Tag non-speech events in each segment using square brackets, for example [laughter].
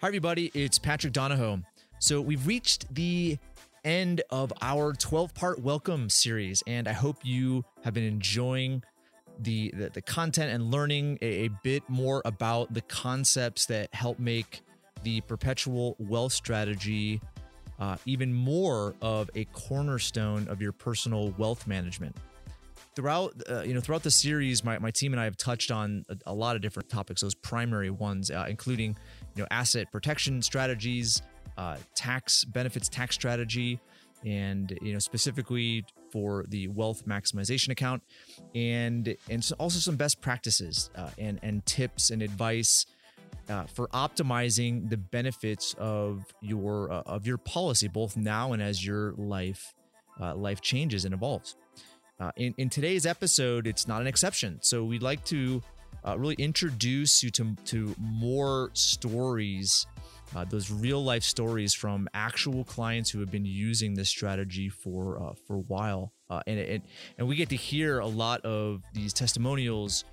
Hi, everybody. It's Patrick Donohoe. So, we've reached the end of our 12 part welcome series, and I hope you have been enjoying the, the, the content and learning a, a bit more about the concepts that help make the perpetual wealth strategy uh, even more of a cornerstone of your personal wealth management throughout uh, you know throughout the series my, my team and i have touched on a, a lot of different topics those primary ones uh, including know asset protection strategies uh, tax benefits tax strategy and you know specifically for the wealth maximization account and and so also some best practices uh, and and tips and advice uh, for optimizing the benefits of your uh, of your policy both now and as your life life changes and evolves uh, in, in today's episode, it's not an exception. So we'd like to uh, really introduce you to, to more stories, uh, those real life stories from actual clients who have been using this strategy for uh, for a while, uh, and, and and we get to hear a lot of these testimonials.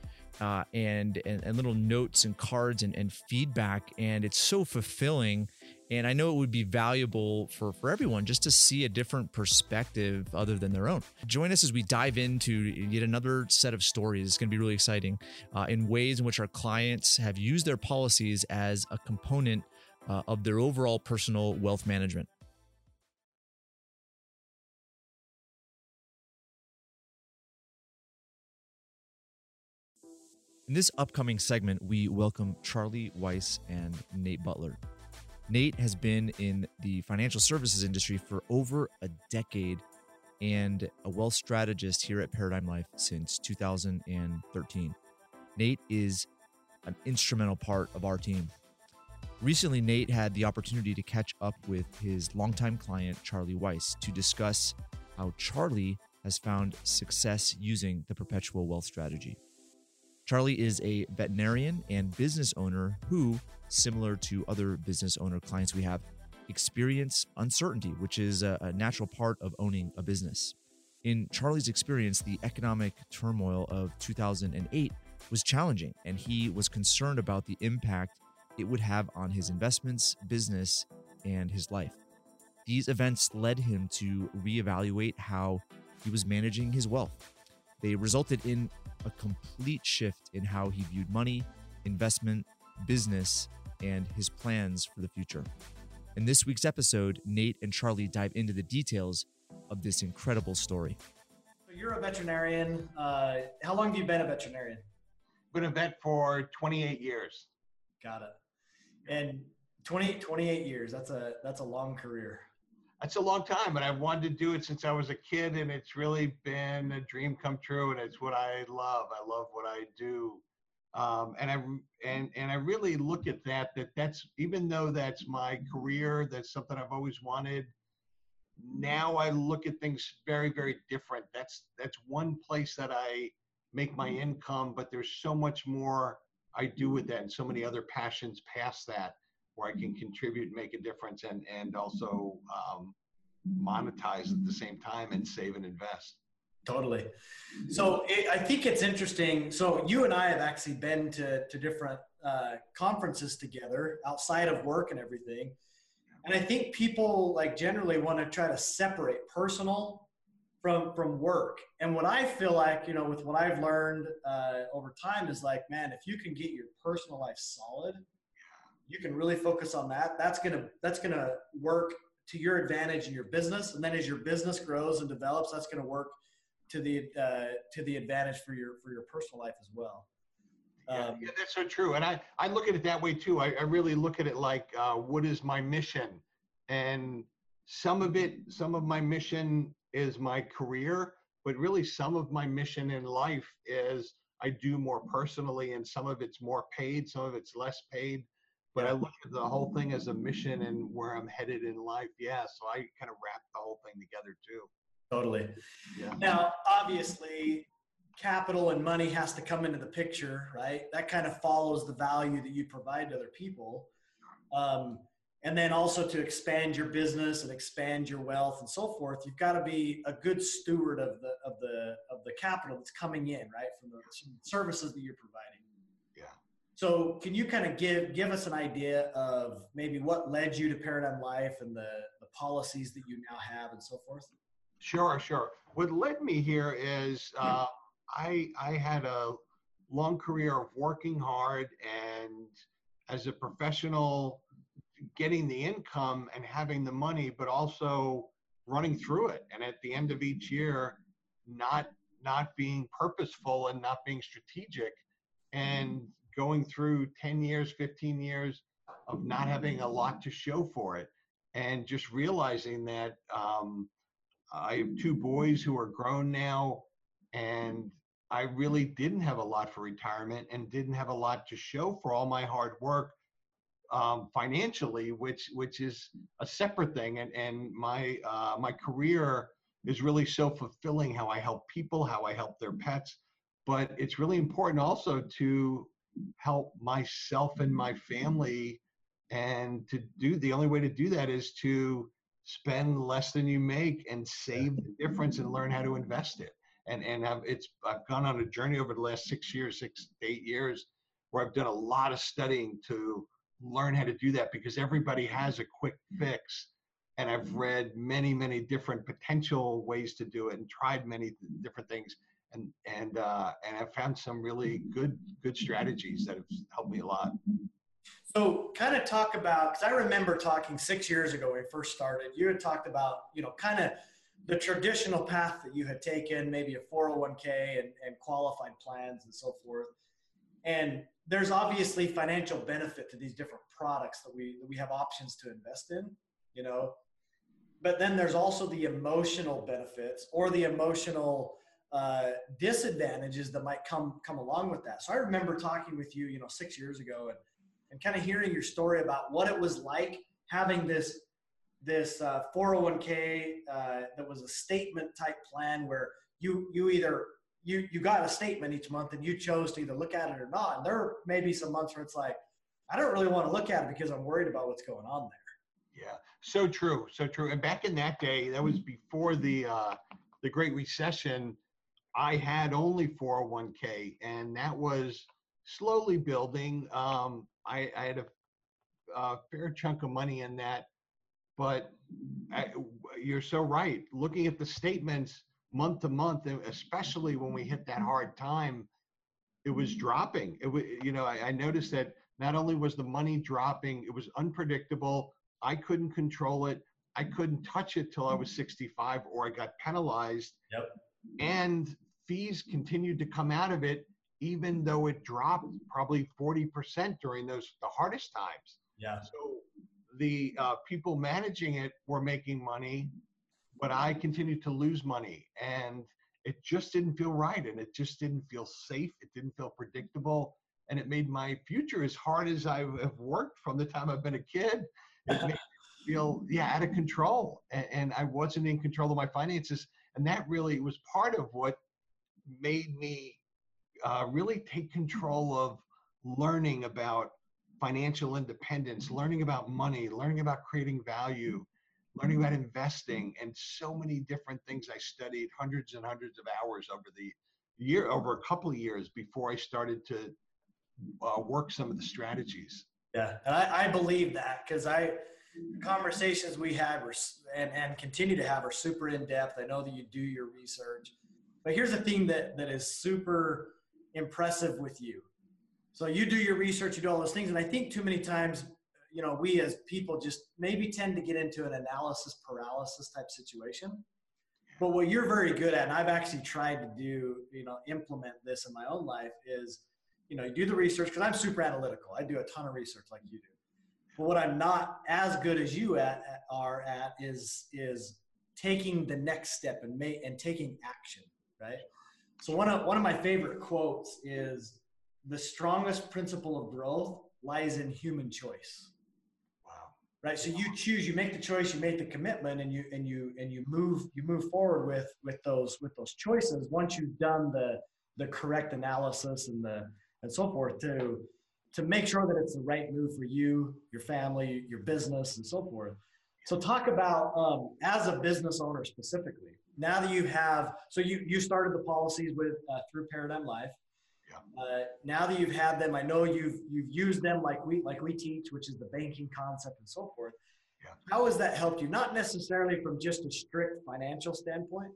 Uh, and, and and little notes and cards and, and feedback, and it's so fulfilling and I know it would be valuable for, for everyone just to see a different perspective other than their own. Join us as we dive into yet another set of stories. It's going to be really exciting uh, in ways in which our clients have used their policies as a component uh, of their overall personal wealth management. In this upcoming segment, we welcome Charlie Weiss and Nate Butler. Nate has been in the financial services industry for over a decade and a wealth strategist here at Paradigm Life since 2013. Nate is an instrumental part of our team. Recently, Nate had the opportunity to catch up with his longtime client, Charlie Weiss, to discuss how Charlie has found success using the perpetual wealth strategy. Charlie is a veterinarian and business owner who, similar to other business owner clients we have, experience uncertainty, which is a, natural part of owning a business. In Charlie's experience, the economic turmoil of 2008 was challenging, and he was concerned about the impact it would have on his investments, business, and his life. These events led him to reevaluate how he was managing his wealth. They resulted in a complete shift in how he viewed money, investment, business, and his plans for the future. In this week's episode, Nate and Charlie dive into the details of this incredible story. So you're a veterinarian. Uh, how long have you been a veterinarian? Been a vet for 28 years. Got it. And 20, 28 years. That's a that's a long career it's a long time, and I've wanted to do it since I was a kid, and it's really been a dream come true, and it's what I love. I love what I do, um, and I and and I really look at that. That that's even though that's my career, that's something I've always wanted. Now I look at things very very different. That's that's one place that I make my income, but there's so much more I do with that, and so many other passions past that where I can mm-hmm. contribute make a difference and, and also um, monetize at the same time and save and invest. Totally. So it, I think it's interesting. So you and I have actually been to, to different uh, conferences together outside of work and everything. And I think people like generally want to try to separate personal from from work. And what I feel like, you know, with what I've learned uh, over time is like, man, if you can get your personal life solid, you can really focus on that that's going to that's going to work to your advantage in your business and then as your business grows and develops that's going to work to the uh, to the advantage for your for your personal life as well yeah, um, yeah, that's so true. And I, I look at it that way too. I, I really look at it like, uh, what is my mission? And some of it, some of my mission is my career, but really some of my mission in life is I do more personally, and some of it's more paid, some of it's less paid but I look at the whole thing as a mission and where I'm headed in life. Yeah, so I kind of wrap the whole thing together too. Totally. Yeah. Now, obviously, capital and money has to come into the picture, right? That kind of follows the value that you provide to other people. Um, and then also to expand your business and expand your wealth and so forth, you've got to be a good steward of the of the of the capital that's coming in, right, from the services that you're providing. So can you kind of give give us an idea of maybe what led you to Paradigm Life and the, the policies that you now have and so forth? Sure, sure. What led me here is uh, I I had a long career of working hard and as a professional getting the income and having the money, but also running through it. And at the end of each year, not not being purposeful and not being strategic and going through 10 years 15 years of not having a lot to show for it and just realizing that um, i have two boys who are grown now and i really didn't have a lot for retirement and didn't have a lot to show for all my hard work um, financially which which is a separate thing and and my uh, my career is really so fulfilling how I help people, how I help their pets. But it's really important also to help myself and my family. And to do the only way to do that is to spend less than you make and save the difference and learn how to invest it. And and I've it's I've gone on a journey over the last six years, six eight years, where I've done a lot of studying to learn how to do that because everybody has a quick fix and I've read many, many different potential ways to do it and tried many different things. And and uh, and I've found some really good good strategies that have helped me a lot. So, kind of talk about because I remember talking six years ago when we first started. You had talked about you know kind of the traditional path that you had taken, maybe a 401k and, and qualified plans and so forth. And there's obviously financial benefit to these different products that we that we have options to invest in. You know, but then there's also the emotional benefits or the emotional uh, disadvantages that might come come along with that. So I remember talking with you, you know, six years ago, and and kind of hearing your story about what it was like having this this uh, 401k uh, that was a statement type plan where you you either you you got a statement each month and you chose to either look at it or not. And there may be some months where it's like, I don't really want to look at it because I'm worried about what's going on there. Yeah, so true, so true. And back in that day, that was before the uh, the Great Recession. I had only 401k, and that was slowly building. Um, I, I, had a, a, fair chunk of money in that, but I, you're so right. Looking at the statements month to month, especially when we hit that hard time, it was dropping. It was, you know, I, I noticed that not only was the money dropping, it was unpredictable I couldn't control it. I couldn't touch it till I was 65 or I got penalized. Yep. And fees continued to come out of it, even though it dropped probably 40% during those the hardest times. Yeah. So the uh, people managing it were making money, but I continued to lose money. And it just didn't feel right. And it just didn't feel safe. It didn't feel predictable. And it made my future as hard as I have worked from the time I've been a kid it made me feel yeah out of control and, and, i wasn't in control of my finances and that really was part of what made me uh, really take control of learning about financial independence learning about money learning about creating value learning about investing and so many different things i studied hundreds and hundreds of hours over the year over a couple of years before i started to uh, work some of the strategies yeah, and I, I believe that because I conversations we had were and, and continue to have are super in depth. I know that you do your research, but here's the thing that that is super impressive with you. So you do your research, you do all those things, and I think too many times, you know, we as people just maybe tend to get into an analysis paralysis type situation. But what you're very good at, and I've actually tried to do, you know, implement this in my own life is you know, you do the research because I'm super analytical. I do a ton of research like you do. But what I'm not as good as you at, are at is is taking the next step and make and taking action, right? So one of one of my favorite quotes is the strongest principle of growth lies in human choice. Wow. Right. So you choose, you make the choice, you make the commitment, and you and you and you move you move forward with with those with those choices once you've done the the correct analysis and the and so forth to to make sure that it's the right move for you, your family, your business, and so forth. So talk about um, as a business owner specifically. Now that you have, so you you started the policies with uh, through Paradigm Life, Yeah. Uh, now that you've had them, I know you've you've used them like we like we teach, which is the banking concept and so forth. Yeah. How has that helped you? Not necessarily from just a strict financial standpoint,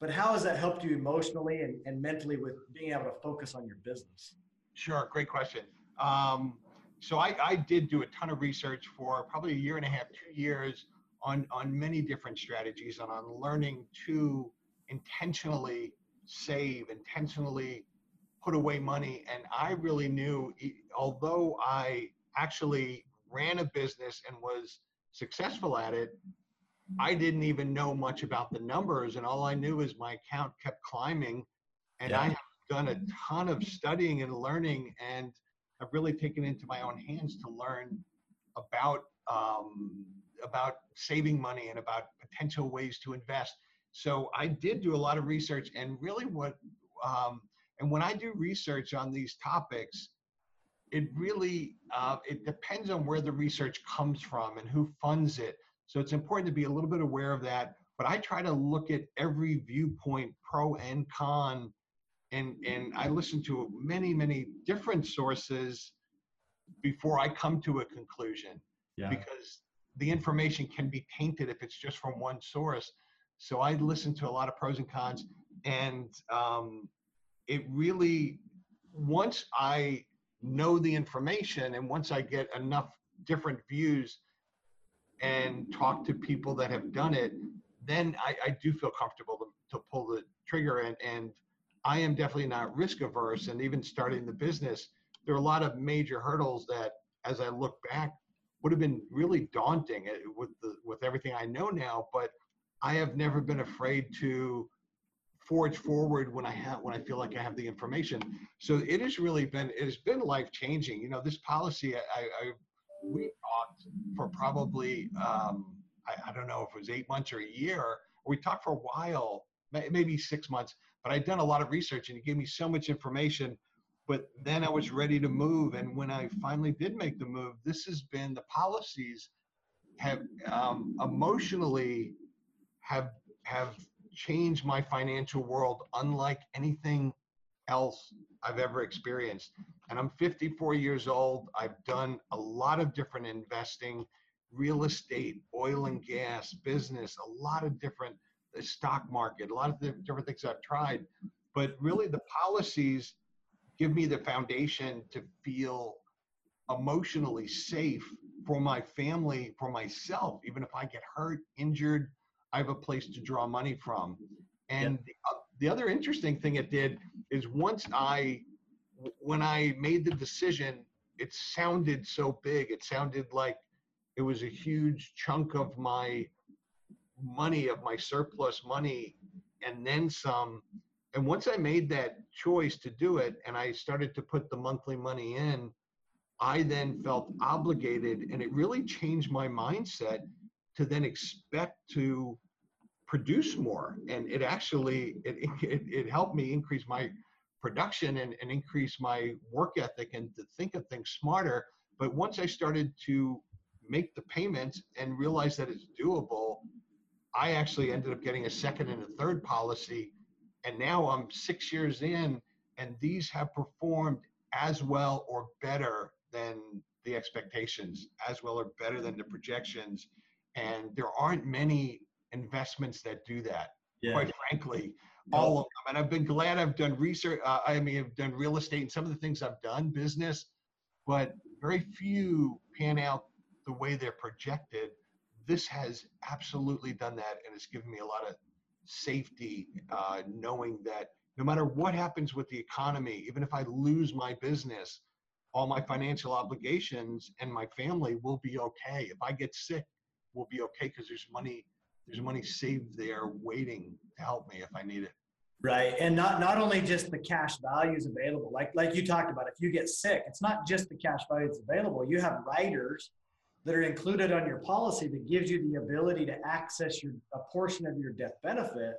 but how has that helped you emotionally and, and mentally with being able to focus on your business? Sure, great question. Um, so I, I did do a ton of research for probably a year and a half, two years on, on many different strategies and on learning to intentionally save, intentionally put away money. And I really knew, although I actually ran a business and was successful at it, I didn't even know much about the numbers. And all I knew is my account kept climbing. And yeah. I have done a ton of studying and learning. And I've really taken into my own hands to learn about um, about saving money and about potential ways to invest. So I did do a lot of research, and really what um, and when I do research on these topics, it really uh, it depends on where the research comes from and who funds it. So it's important to be a little bit aware of that. But I try to look at every viewpoint, pro and con, and and I listen to many many different sources before I come to a conclusion. Yeah. Because the information can be tainted if it's just from one source. So I listen to a lot of pros and cons, and um, it really once I know the information and once I get enough different views and talk to people that have done it, then I, I do feel comfortable to, to pull the trigger and and I am definitely not risk averse. And even starting the business, there are a lot of major hurdles that, as I look back, would have been really daunting eh, with the with everything I know now. But I have never been afraid to forge forward when I have when I feel like I have the information. So it has really been it has been life changing. You know, this policy I, I we talked for probably um, I, I don't know if it was eight months or a year. We talked for a while, maybe six months but I'd done a lot of research and it gave me so much information. But then I was ready to move. And when I finally did make the move, this has been the policies have um, emotionally have have changed my financial world unlike anything else I've ever experienced. And I'm 54 years old. I've done a lot of different investing, real estate, oil and gas, business, a lot of different the stock market, a lot of different things I've tried. But really, the policies give me the foundation to feel emotionally safe for my family, for myself. Even if I get hurt, injured, I have a place to draw money from. And the, uh, the other interesting thing it did is once I, when I made the decision, it sounded so big. It sounded like it was a huge chunk of my money of my surplus money and then some and once i made that choice to do it and i started to put the monthly money in i then felt obligated and it really changed my mindset to then expect to produce more and it actually it, it, it helped me increase my production and, and increase my work ethic and to think of things smarter but once i started to make the payments and realize that it's doable I actually ended up getting a second and a third policy. And now I'm six years in, and these have performed as well or better than the expectations, as well or better than the projections. And there aren't many investments that do that, yeah. quite frankly. All of them. And I've been glad I've done research. Uh, I mean, I've done real estate and some of the things I've done, business, but very few pan out the way they're projected this has absolutely done that and it's given me a lot of safety uh, knowing that no matter what happens with the economy even if i lose my business all my financial obligations and my family will be okay. If i get sick we'll be okay because there's money there's money saved there waiting to help me if i need it. Right and not not only just the cash values available like like you talked about if you get sick it's not just the cash value that's available you have riders that are included on your policy that gives you the ability to access your a portion of your death benefit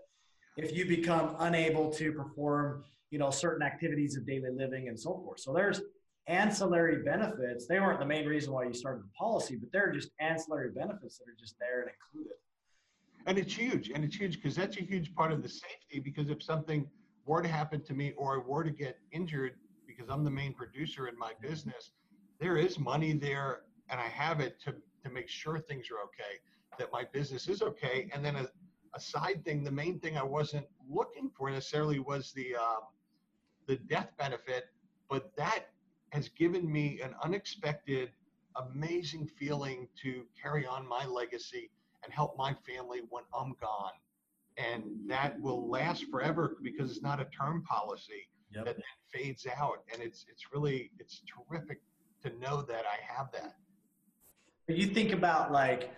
if you become unable to perform you know certain activities of daily living and so forth. So there's ancillary benefits. They weren't the main reason why you started the policy but they're just ancillary benefits that are just there and included. And it's huge and it's huge because that's a huge part of the safety because if something were to happen to me or I were to get injured because I'm the main producer in my business, there is money there and I have it to, to make sure things are okay, that my business is okay. And then a, a side thing, the main thing I wasn't looking for necessarily was the, um, the death benefit, but that has given me an unexpected, amazing feeling to carry on my legacy and help my family when I'm gone. And that will last forever because it's not a term policy yep. that fades out. And it's it's really it's terrific to know that I have that. You think about like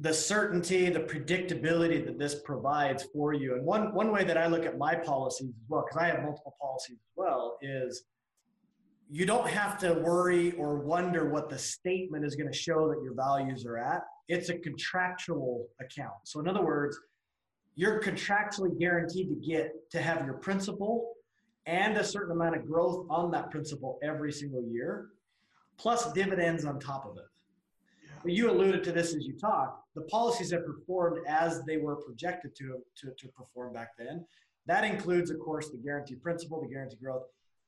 the certainty, the predictability that this provides for you. And one one way that I look at my policies as well, because I have multiple policies as well, is you don't have to worry or wonder what the statement is going to show that your values are at. It's a contractual account. So, in other words, you're contractually guaranteed to get to have your principal and a certain amount of growth on that principal every single year, plus dividends on top of it. Yeah. You alluded to this as you talked. The policies have performed as they were projected to, to, to perform back then. That includes, of course, the guaranteed principal, the guaranteed growth,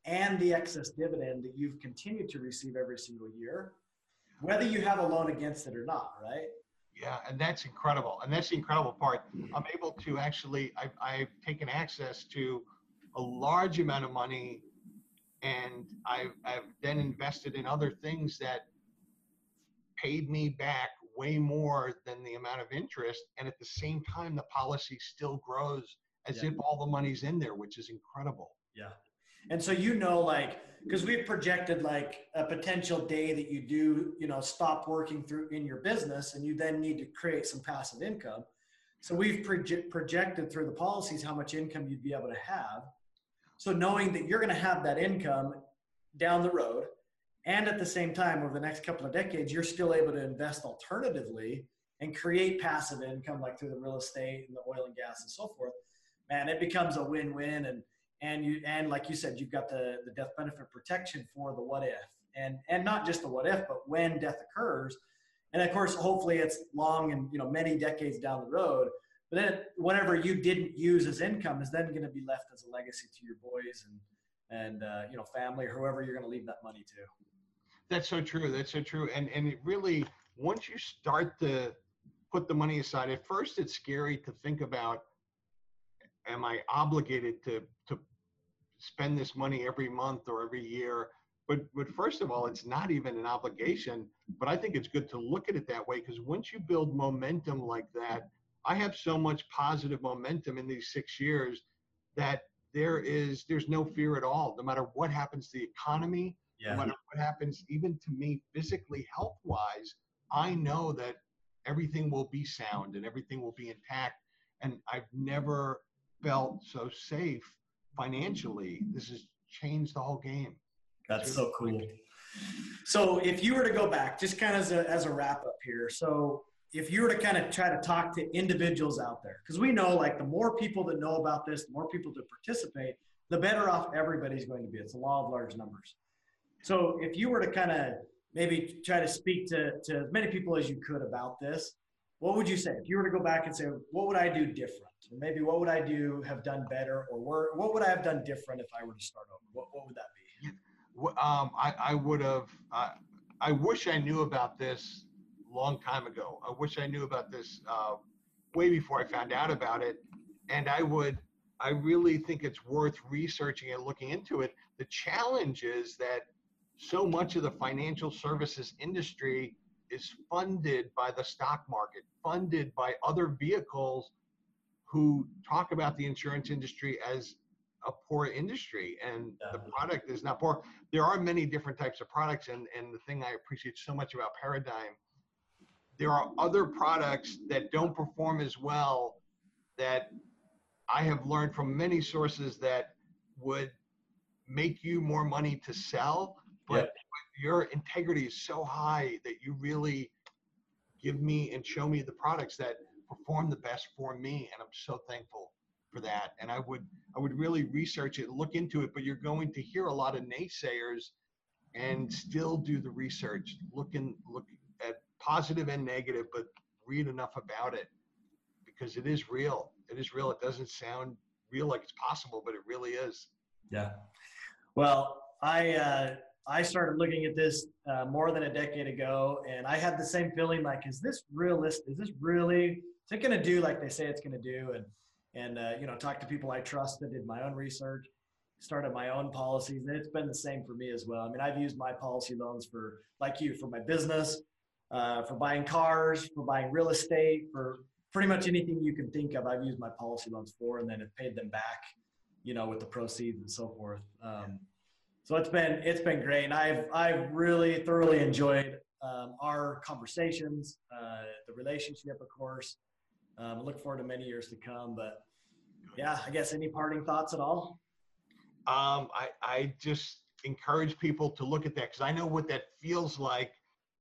and the excess dividend that you've continued to receive every single year, whether you have a loan against it or not, right? Yeah, and that's incredible. And that's the incredible part. I'm able to actually, I've, I've taken access to a large amount of money and I've, I've then invested in other things that paid me back way more than the amount of interest. And at the same time, the policy still grows as yeah. if all the money's in there, which is incredible. Yeah. And so you know, like, because we've projected like a potential day that you do, you know, stop working through in your business, and you then need to create some passive income. So we've proje- projected through the policies how much income you'd be able to have. So knowing that you're going to have that income down the road, and at the same time, over the next couple of decades, you're still able to invest alternatively and create passive income, like through the real estate and the oil and gas and so forth. Man, it becomes a win-win. And and you and like you said you've got the the death benefit protection for the what if. And and not just the what if but when death occurs. And of course hopefully it's long and you know many decades down the road. But then whatever you didn't use as income is then going to be left as a legacy to your boys and and uh, you know family or whoever you're going to leave that money to that's so true that's so true and and it really once you start to put the money aside at first it's scary to think about am I obligated to to spend this money every month or every year? But but first of all, it's not even an obligation. But I think it's good to look at it that way because once you build momentum like that, I have so much positive momentum in these six years that there is there's no fear at all. No matter what happens to the economy, yeah. no matter what happens, even to me physically, health wise, I know that everything will be sound and everything will be intact. And I've never felt so safe financially. This has changed the whole game. That's so cool. So if you were to go back, just kind of as a, as a wrap up here. So if you were to kind of try to talk to individuals out there, because we know like the more people that know about this, the more people to participate, the better off everybody's going to be. It's a law of large numbers. So if you were to kind of maybe try to speak to, to as many people as you could about this, what would you say if you were to go back and say, what would I do different? Maybe what would I do have done better, or what would I have done different if I were to start over? What, what would that be? Um, I, I would have. Uh, I wish I knew about this long time ago. I wish I knew about this uh, way before I found out about it, and I would. I really think it's worth researching and looking into it. The challenge is that so much of the financial services industry is funded by the stock market, funded by other vehicles who talk about the insurance industry as a poor industry and yeah. the product is not poor. There are many different types of products and, and the thing I appreciate so much about Paradigm, there are other products that don't perform as well that I have learned from many sources that would make you more money to sell, but your integrity is so high that you really give me and show me the products that perform the best for me and i'm so thankful for that. And i would i would really research it look into it but you're going to hear a lot of naysayers and still do the research look and look at positive and negative but read enough about it because it is real. It is real. It doesn't sound real like it's possible but it really is. Yeah. Well I uh, I started looking at this uh, more than a decade ago, and I had the same feeling like, is this realistic? Is this really? Is it going to do like they say it's going to do? And and uh, you know, talk to people I trusted, did my own research, started my own policies, and it's been the same for me as well. I mean, I've used my policy loans for like you for my business, uh, for buying cars, for buying real estate, for pretty much anything you can think of. I've used my policy loans for, and then have paid them back, you know, with the proceeds and so forth. Um, so it's been it's been great, and I've I've really thoroughly enjoyed um, our conversations, uh, the relationship, of course. Um, I look forward to many years to come. But yeah, I guess any parting thoughts at all? Um, I I just encourage people to look at that because I know what that feels like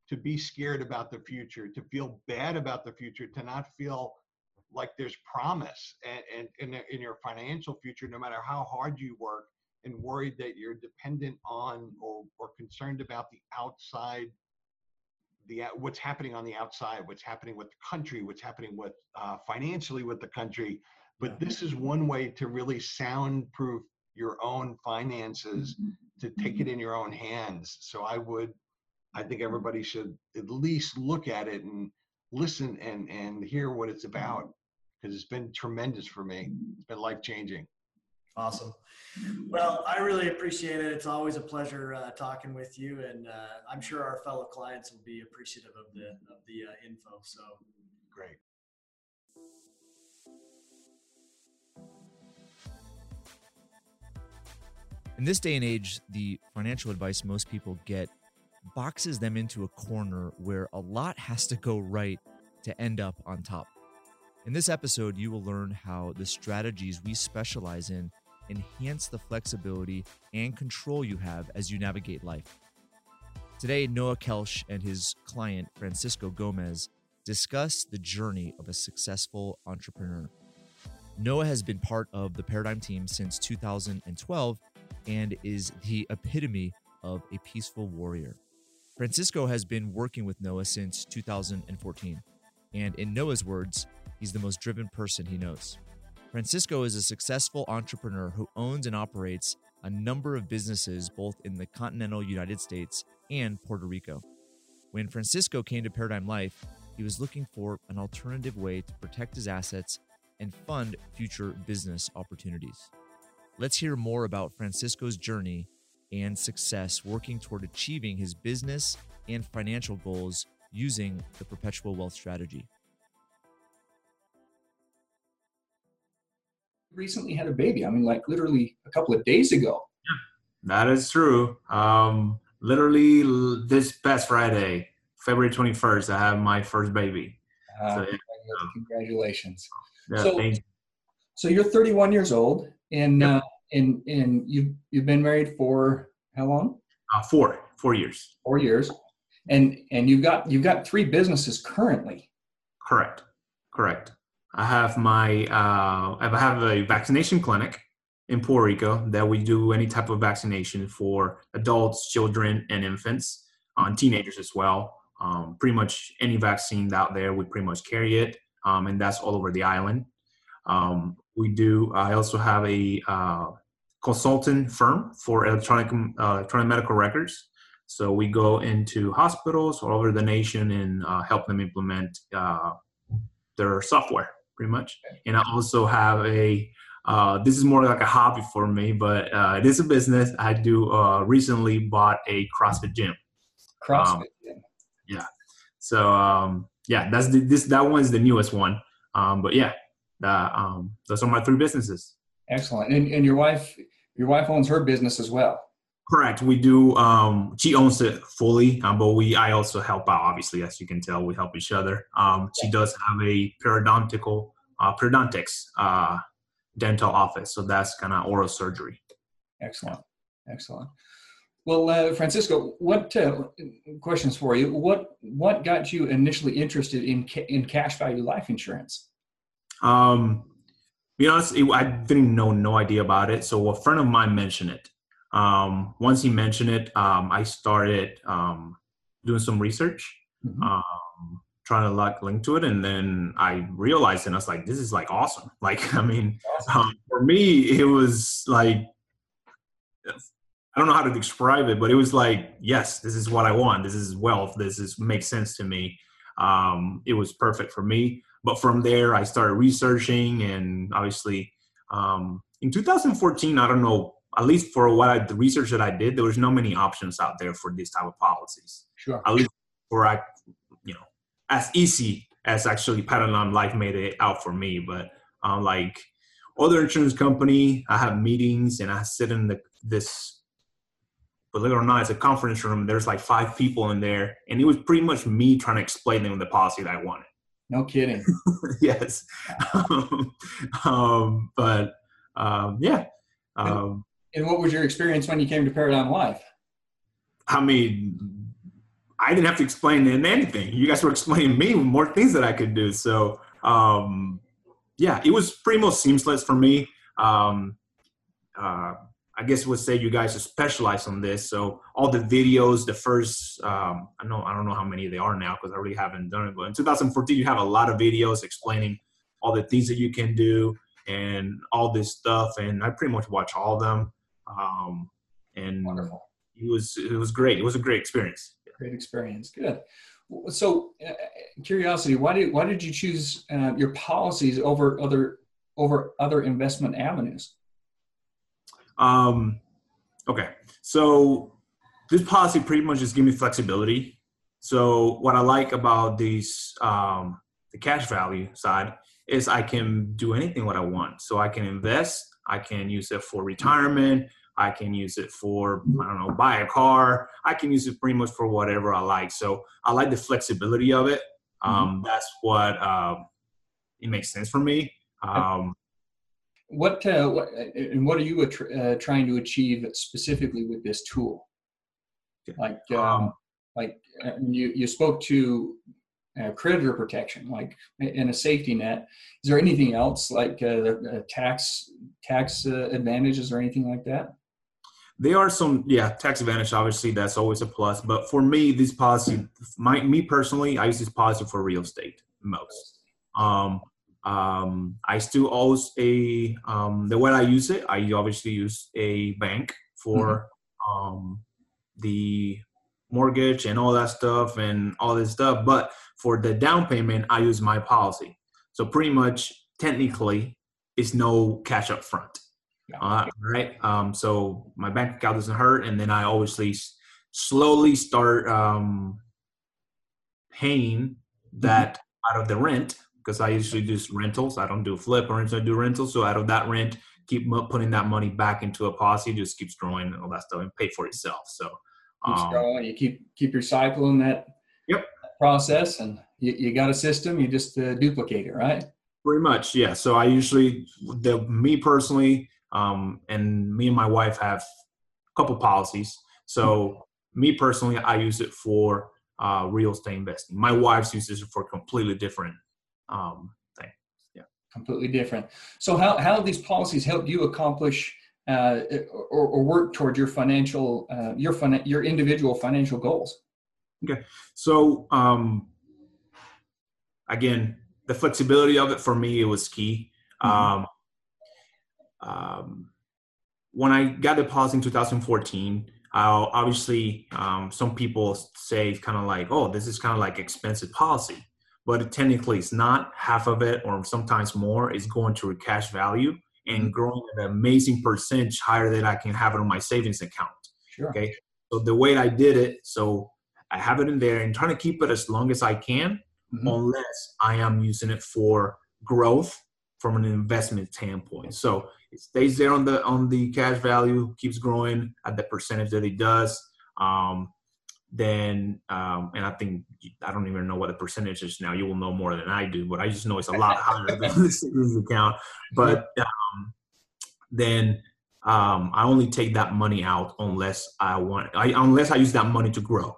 to be scared about the future, to feel bad about the future, to not feel like there's promise and, and in, in your financial future, no matter how hard you work, and worried that you're dependent on or, or concerned about the outside the what's happening on the outside what's happening with the country what's happening with uh, financially with the country. But this is one way to really soundproof your own finances mm-hmm. to take it in your own hands. So i would i think everybody should at least look at it and listen and and hear what it's about because it's been tremendous for me. It's been life changing Awesome. Well, I really appreciate it. It's always a pleasure uh, talking with you, and uh, I'm sure our fellow clients will be appreciative of the of the uh, info. So great. In this day and age, the financial advice most people get boxes them into a corner where a lot has to go right to end up on top. In this episode, you will learn how the strategies we specialize in enhance the flexibility and control you have as you navigate life. Today, Noah Kelsch and his client, Francisco Gomez, discuss the journey of a successful entrepreneur. Noah has been part of the Paradigm team since 2012 and is the epitome of a peaceful warrior. Francisco has been working with Noah since 2014, and in Noah's words, he's the most driven person he knows. Francisco is a successful entrepreneur who owns and operates a number of businesses both in the continental United States and Puerto Rico. When Francisco came to Paradigm Life, he was looking for an alternative way to protect his assets and fund future business opportunities. Let's hear more about Francisco's journey and success working toward achieving his business and financial goals using the perpetual wealth strategy. Recently had a baby. I mean, like literally a couple of days ago. Yeah, that is true. Um, literally this past Friday, February 21st, I have my first baby. Uh, so, yeah. Congratulations. Yeah, so, you. so you're 31 years old, and yep. uh, and and you've you've been married for how long? Uh, four four years. Four years, and and you've got you've got three businesses currently. Correct. Correct. I have my uh, I have a vaccination clinic in Puerto Rico that we do any type of vaccination for adults, children, and infants, on uh, teenagers as well. Um, pretty much any vaccine out there, we pretty much carry it, um, and that's all over the island. Um, we do. I also have a uh, consultant firm for electronic uh, electronic medical records. So we go into hospitals all over the nation and uh, help them implement uh, their software pretty much. And I also have a uh, this is more like a hobby for me, but uh, it is a business. I do uh, recently bought a CrossFit gym. CrossFit um, gym. Yeah. So um, yeah, that's the, this that one's the newest one. Um, but yeah, that, um, those are my three businesses. Excellent. And, and your wife, your wife owns her business as well. Correct. We do. Um, she owns it fully, um, but we I also help out. Obviously, as you can tell, we help each other. Um, she does have a periodontical uh, periodontics uh, dental office, so that's kind of oral surgery. Excellent, excellent. Well, uh, Francisco, what uh, questions for you? What what got you initially interested in ca- in cash value life insurance? Um, be honest, I didn't know no idea about it. So a friend of mine mentioned it um, once he mentioned it, um, I started um, doing some research, mm-hmm. um, trying to like link to it, and then I realized, and I was like, "This is like awesome!" [laughs] Like, I mean. Um, for me, it was like I don't know how to describe it, but it was like, yes, this is what I want. This is wealth. This is makes sense to me. Um, it was perfect for me. But from there, I started researching, and obviously, um, in 2014, I don't know, at least for what I, the research that I did, there was no many options out there for this type of policies. Sure. At least for I, you know, as easy as actually Paradigm Life made it out for me. But um, like other insurance company, I have meetings and I sit in the this believe it or not, it's a conference room. There's like five people in there, and it was pretty much me trying to explain them the policy that I wanted. No kidding. [laughs] yes, [laughs] um, but um, yeah. Um, and what was your experience when you came to Paradigm Life? I mean, I didn't have to explain anything. You guys were explaining me more things that I could do. So um, yeah, it was pretty much seamless for me. Um, uh, I guess would say you guys are specialized on this. So all the videos, the first, um, I know I don't know how many they are now because I really haven't done it. But in 2014, you have a lot of videos explaining all the things that you can do and all this stuff, and I pretty much watch all of them. Um, and wonderful. It was it was great. It was a great experience. Great experience. Good. So, uh, curiosity, why did why did you choose uh, your policies over other over other investment avenues? Um, okay, so this policy pretty much just give me flexibility. So what I like about these um, the cash value side is I can do anything what I want. So I can invest, I can use it for retirement, I can use it for I don't know buy a car, I can use it pretty much for whatever I like. So I like the flexibility of it. Mm-hmm. Um, mm-hmm. That's what um, it makes sense for me. Um, what, uh, what and what are you uh, trying to achieve specifically with this tool? Like, um, um, like uh, you you spoke to uh, creditor protection, like in a safety net. Is there anything else like uh, tax tax uh, advantages or anything like that? There are some, yeah, tax advantage. Obviously, that's always a plus. But for me, this policy, my me personally, I use this policy for real estate most. Um, um, I still use a um, the way I use it. I obviously use a bank for mm-hmm. um, the mortgage and all that stuff and all this stuff. But for the down payment, I use my policy. So pretty much, technically, it's no cash up front. Uh, right. Um, so my bank account doesn't hurt, and then I obviously slowly start um, paying mm-hmm. that mm-hmm. out of the rent because I usually do rentals. I don't do flip or anything. I do rentals. So out of that rent, keep putting that money back into a policy, just keeps growing and all that stuff and pay for itself. So keeps um, growing. You keep keep your cycle in that yep process, and you, you got a system. You just uh, duplicate it, right? Pretty much, yeah. So I usually, the me personally, um, and me and my wife have a couple policies. So mm-hmm. me personally, I use it for uh, real estate investing. My wife's uses it for completely different um, thing. Yeah, completely different. So how how have these policies helped you accomplish uh, or, or, work toward your financial uh, your fin- your individual financial goals? Okay, so um, again, the flexibility of it for me it was key. Mm-hmm. Um, um, when I got the policy in 2014, uh, obviously um, some people say kind of like, oh, this is kind of like expensive policy but technically it's not half of it or sometimes more is going to a cash value and mm-hmm. growing an amazing percentage higher than I can have it on my savings account. Sure. Okay. So the way I did it, so I have it in there and trying to keep it as long as I can, mm-hmm. unless I am using it for growth from an investment standpoint. So it stays there on the on the cash value, keeps growing at the percentage that it does. Um, then um, and I think I don't even know what the percentage is now. You will know more than I do, but I just know it's a lot higher than [laughs] the savings account. But um, then um, I only take that money out unless I want, I, unless I use that money to grow.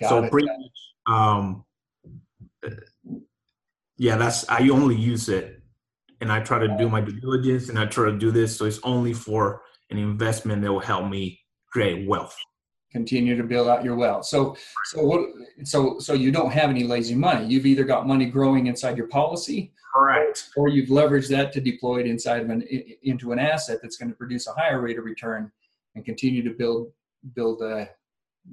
Got so it. pretty much, um, yeah, that's I only use it, and I try to do my due diligence, and I try to do this. So it's only for an investment that will help me create wealth continue to build out your wealth. So, so what? So, so you don't have any lazy money. You've either got money growing inside your policy, correct, or you've leveraged that to deploy it inside of an into an asset that's going to produce a higher rate of return and continue to build build, uh,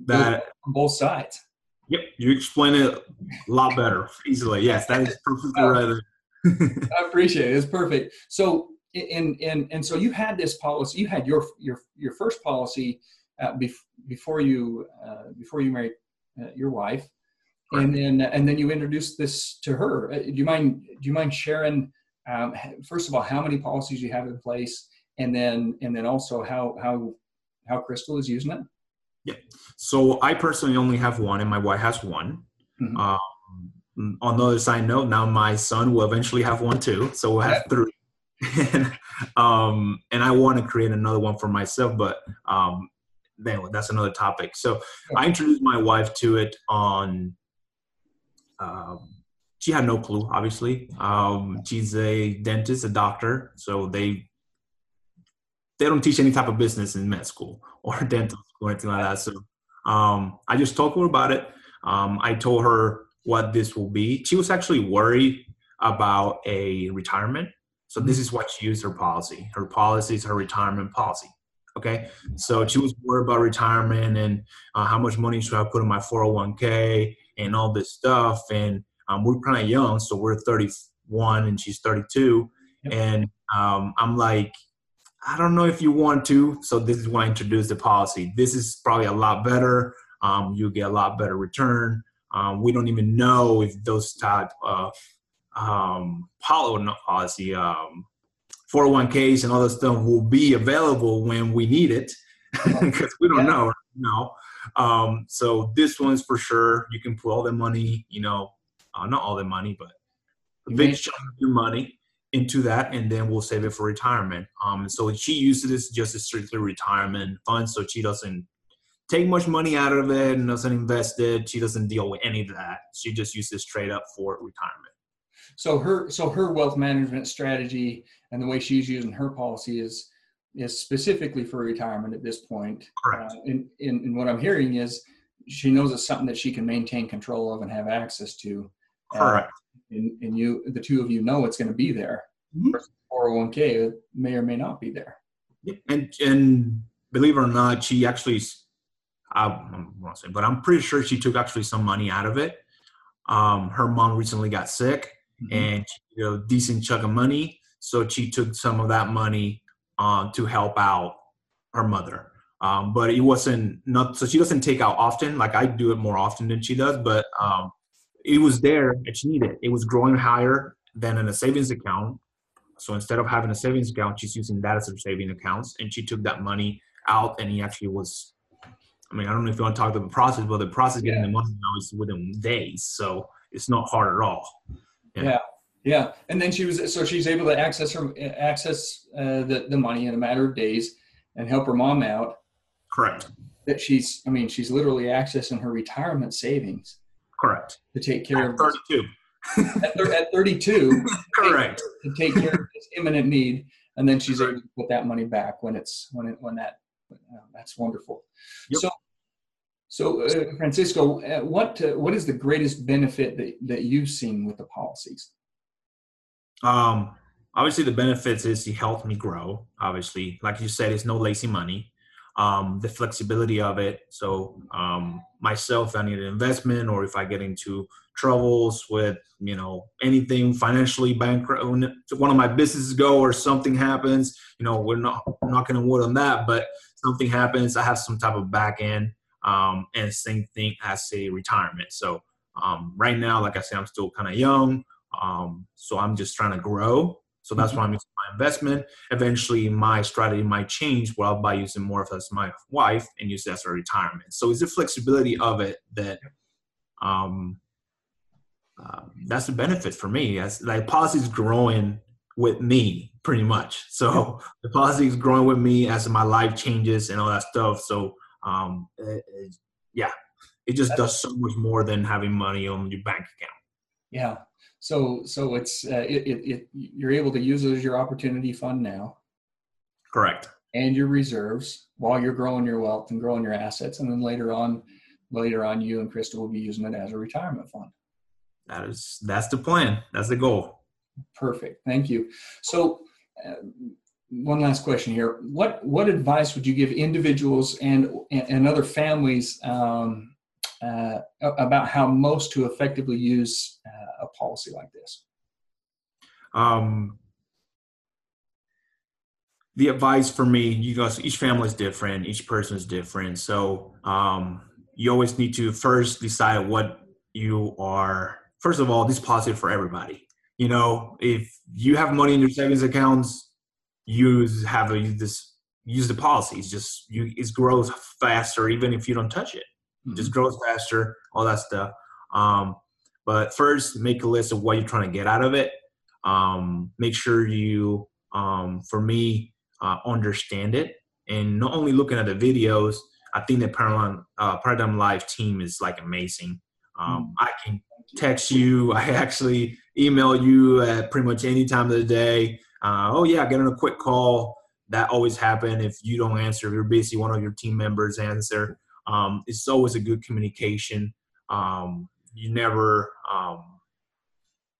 build That on both sides. Yep, you explain it a lot better easily. Yes, that is perfectly right. I appreciate it. It's perfect. So and and and so you had this policy. You had your your your first policy uh, bef- before you uh, before you married uh, your wife, and then and then you introduced this to her. Uh, do you mind do you mind sharing? Um, first of all, how many policies you have in place, and then and then also how how how Crystal is using it. Yeah. So I personally only have one, and my wife has one. Mhm. Um, on the other side note, now my son will eventually have one too, so we'll have three. [laughs] and, um, and I want to create another one for myself, but um, anyway, that's another topic. So I introduced my wife to it on. Um, she had no clue, obviously. Um, she's a dentist, a doctor, so they they don't teach any type of business in med school [laughs] or dental school or anything like that. So um, I just talked to her about it. Um, I told her what this will be. She was actually worried about a retirement. So this is what she used her policy. Her policy is her retirement policy. Okay. So she was worried about retirement and uh, how much money should I put in my 401k and all this stuff. And um, we're kind of young. So we're 31 and she's 32. Yep. And um, I'm like, I don't know if you want to. So this is when I introduced the policy. This is probably a lot better. Um, you get a lot better return. Um, we don't even know if those type of um, policy, um, 401ks and all that stuff will be available when we need it [laughs] [laughs] because we don't Yeah. know. You know. Um, so this one's for sure. You can put all the money, you know, uh, not all the money, but a big chunk of your money into that, and then we'll save it for retirement. Um, so she uses this just as strictly retirement fund, so she doesn't take much money out of it and doesn't invest it. She doesn't deal with any of that. She just uses straight up for retirement. So her so her wealth management strategy and the way she's using her policy is is specifically for retirement at this point. Correct. Uh, and, and, and what I'm hearing is she knows it's something that she can maintain control of and have access to. Uh, Correct. and, and you, the two of you know it's going to be there. Mhm. 401k may or may not be there. And and believe it or not, she actually, I, won't say, but I'm pretty sure she took actually some money out of it. Um, her mom recently got sick, and she had a decent chunk of money, so she took some of that money uh, to help out her mother. Um, but it wasn't not so she doesn't take out often. Like I do it more often than she does, but um, it was there and she needed it. It was growing higher than in a savings account. So instead of having a savings account, she's using that as her saving accounts, and she took that money out, and he actually was. I mean, I don't know if you want to talk about the process, but the process getting the money now is within days, so it's not hard at all. Yeah. Yeah. Yeah, and then she was, so she's able to access her, access uh, the, the money in a matter of days and help her mom out. Correct. That she's, I mean, she's literally accessing her retirement savings Correct. to take care At of 32. [laughs] at, thir- at 32 [laughs] Correct. to take care of this imminent need. And then she's able to put that money back when it's, when it, when that, uh, that's wonderful. Yep. So, so uh, Francisco, uh, what, uh, what is the greatest benefit that, that you've seen with the policies? Um, obviously, the benefits is he helped me grow. Obviously, like you said, it's no lazy money. Um, the flexibility of it. So um, myself, I need an investment, or if I get into troubles with you know anything financially bankrupt, one of my businesses go or something happens, you know, we're not knocking on wood on that, but something happens, I have some type of back end. Um, and same thing as a retirement. So um, right now, like I said, I'm still kind of young. Um, so I'm just trying to grow. So that's why I'm using my investment. Eventually, my strategy might change where I'll by using more of as my wife and use it as a retirement. So it's the flexibility of it that um, uh, that's the benefit for me. As like policy is growing with me pretty much. So [laughs] the policy is growing with me as my life changes and all that stuff. So um, it, it- yeah, it just does so much more than having money on your bank account. Yeah. So so it's uh, it, it, it you're able to use it as your opportunity fund now Correct. and your reserves while you're growing your wealth and growing your assets, and then later on, later on, you and Krista will be using it as a retirement fund. That is that's the plan. That's the goal. Perfect. Thank you. So. Uh, one last question here. What what advice would you give individuals and and other families um, uh, about how most to effectively use uh, a policy like this? Um, the advice for me, you guys, each family is different, each person is different. So um, you always need to first decide what you are. First of all, this positive for everybody. You know, if you have money in your savings accounts, you have a this use the policies. Just you it grows faster even if you don't touch it. Mm-hmm. Just grows faster, all that stuff. Um, but first, make a list of what you're trying to get out of it. Um, make sure you, um, for me, uh, understand it. And not only looking at the videos i think the paradigm, uh, Paradigm Life team is like amazing. Um, mm. i can text you [laughs] i actually email you at pretty much any time of the day. Uh, oh yeah get on a quick call. That always happen if you don't answer if you're busy one of your team members answer. Um, it's always a good communication. Um, you never um,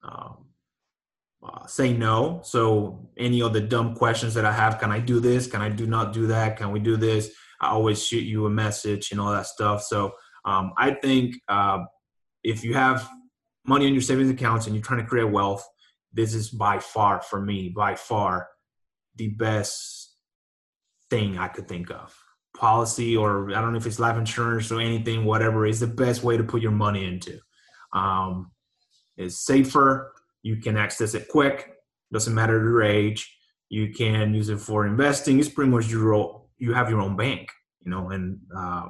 um uh, say no. So any of the dumb questions that I have, can I do this? Can I do not do that? Can we do this? I always shoot you a message and all that stuff. So um, I think uh, if you have money in your savings accounts and you're trying to create wealth, this is by far for me, by far the best thing I could think of. Policy or I don't know if it's life insurance or anything, whatever is the best way to put your money into. Um, it's safer you can access it quick. Doesn't matter your age. You can use it for investing. It's pretty much your you have your own bank, you know. And uh,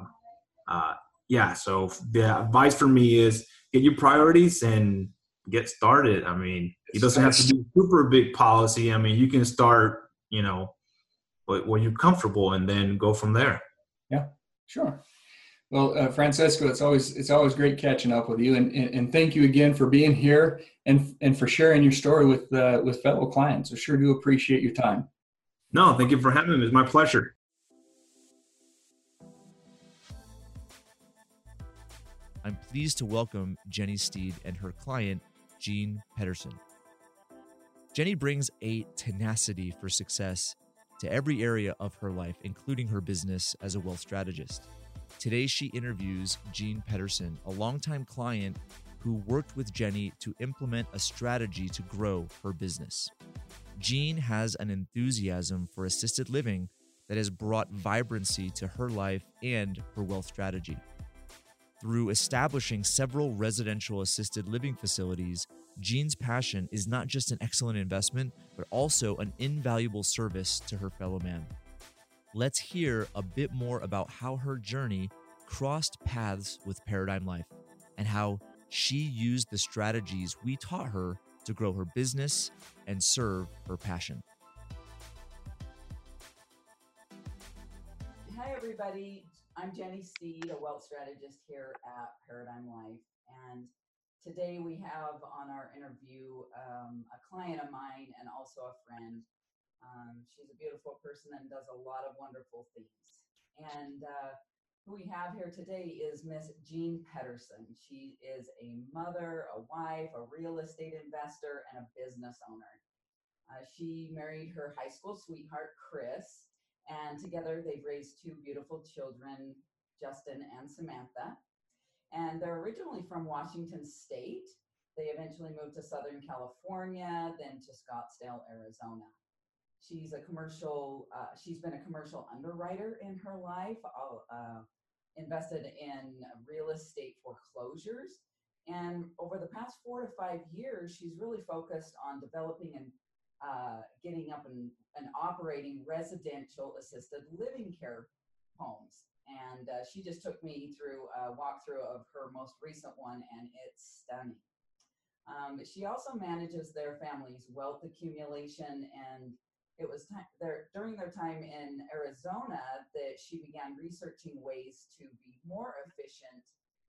uh, yeah, so the advice for me is get your priorities and get started. I mean, it doesn't have to be super big policy. I mean, you can start, you know, where you're comfortable and then go from there. Yeah, sure. Well, uh, Francisco, it's always it's always great catching up with you, and, and, and thank you again for being here and and for sharing your story with uh, with fellow clients. I sure do appreciate your time. No, thank you for having me. It's my pleasure. I'm pleased to welcome Jenny Steed and her client, Jean Pedersen. Jenny brings a tenacity for success to every area of her life, including her business as a wealth strategist. Today, she interviews Jean Pedersen, a longtime client who worked with Jenny to implement a strategy to grow her business. Jean has an enthusiasm for assisted living that has brought vibrancy to her life and her wealth strategy. Through establishing several residential assisted living facilities, Jean's passion is not just an excellent investment, but also an invaluable service to her fellow man let's hear a bit more about how her journey crossed paths with Paradigm Life and how she used the strategies we taught her to grow her business and serve her passion. Hi, everybody. I'm Jenny Steed, a wealth strategist here at Paradigm Life. And today we have on our interview um, a client of mine and also a friend um, she's a beautiful person and does a lot of wonderful things. And uh, who we have here today is Miss Jean Pedersen. She is a mother, a wife, a real estate investor, and a business owner. Uh, she married her high school sweetheart, Chris, and together they've raised two beautiful children, Justin and Samantha. And they're originally from Washington State. They eventually moved to Southern California, then to Scottsdale, Arizona. She's a commercial, uh, she's been a commercial underwriter in her life, uh, invested in real estate foreclosures. And over the past four to five years, she's really focused on developing and uh, getting up and, and operating residential assisted living care homes. And uh, she just took me through a walkthrough of her most recent one, and it's stunning. Um, she also manages their family's wealth accumulation and it was time during their time in Arizona that she began researching ways to be more efficient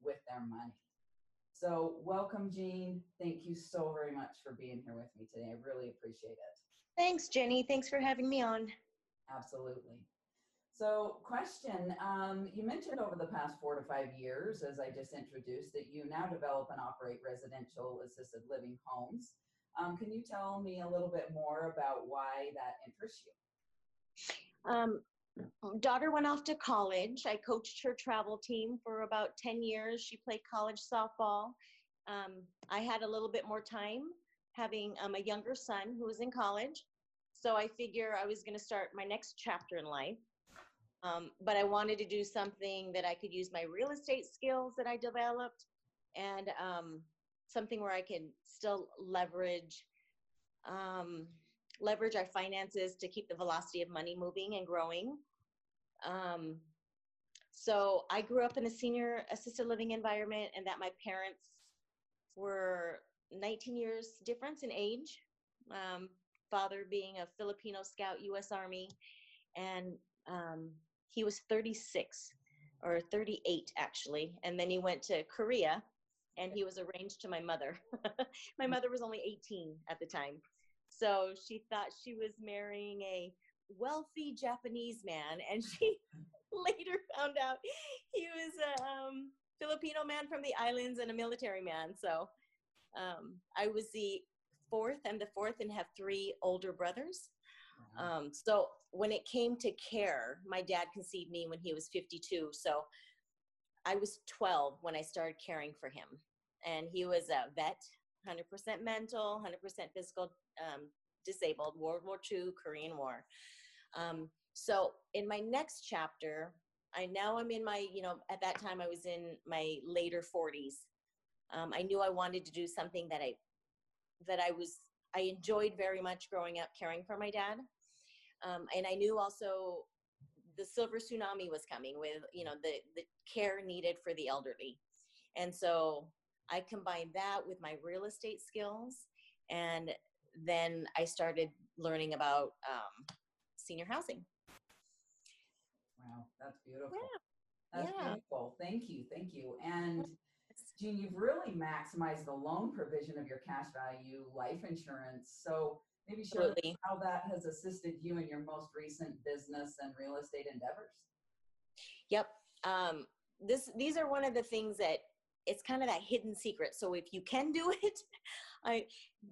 with their money. So, welcome, Jean. Thank you so very much for being here with me today. I really appreciate it. Thanks, Jenny. Thanks for having me on. Absolutely. So, question um, you mentioned over the past four to five years, as I just introduced, that you now develop and operate residential assisted living homes. Um, can you tell me a little bit more about why that interests you? Um, daughter went off to college. I coached her travel team for about 10 years. She played college softball. Um, I had a little bit more time having um, a younger son who was in college. So I figure I was going to start my next chapter in life. Um, but I wanted to do something that I could use my real estate skills that I developed and um, something where I can still leverage um, leverage our finances to keep the velocity of money moving and growing. Um, so I grew up in a senior assisted living environment, and that my parents were 19 years difference in age. Um, father being a Filipino scout, U.S. Army, and um, he was 36 or 38 actually, and then he went to Korea, and he was arranged to my mother. [laughs] my mother was only 18 at the time, so she thought she was marrying a wealthy Japanese man, and she [laughs] later found out he was a um, Filipino man from the islands and a military man. So um, I was the fourth. I'm the fourth and have three older brothers. Um, so when it came to care, my dad conceived me when he was 52. So I was 12 when I started caring for him. And he was a vet, 100% mental, 100% physical, um, disabled, World War II, Korean War. Um, so in my next chapter, I now I'm in my, you know, at that time I was in my later 40s. Um, I knew I wanted to do something that I that I was I enjoyed very much growing up caring for my dad. Um, and I knew also the silver tsunami was coming with, you know, the, the care needed for the elderly. And so I combined that with my real estate skills. And then I started learning about um, senior housing. Wow, that's beautiful. Yeah. That's Yeah. beautiful. Thank you. Thank you. And Jean, you've really maximized the loan provision of your cash value life insurance. So maybe share how that has assisted you in your most recent business and real estate endeavors. Yep. Um, this these are one of the things that it's kind of that hidden secret. So if you can do [laughs] it, I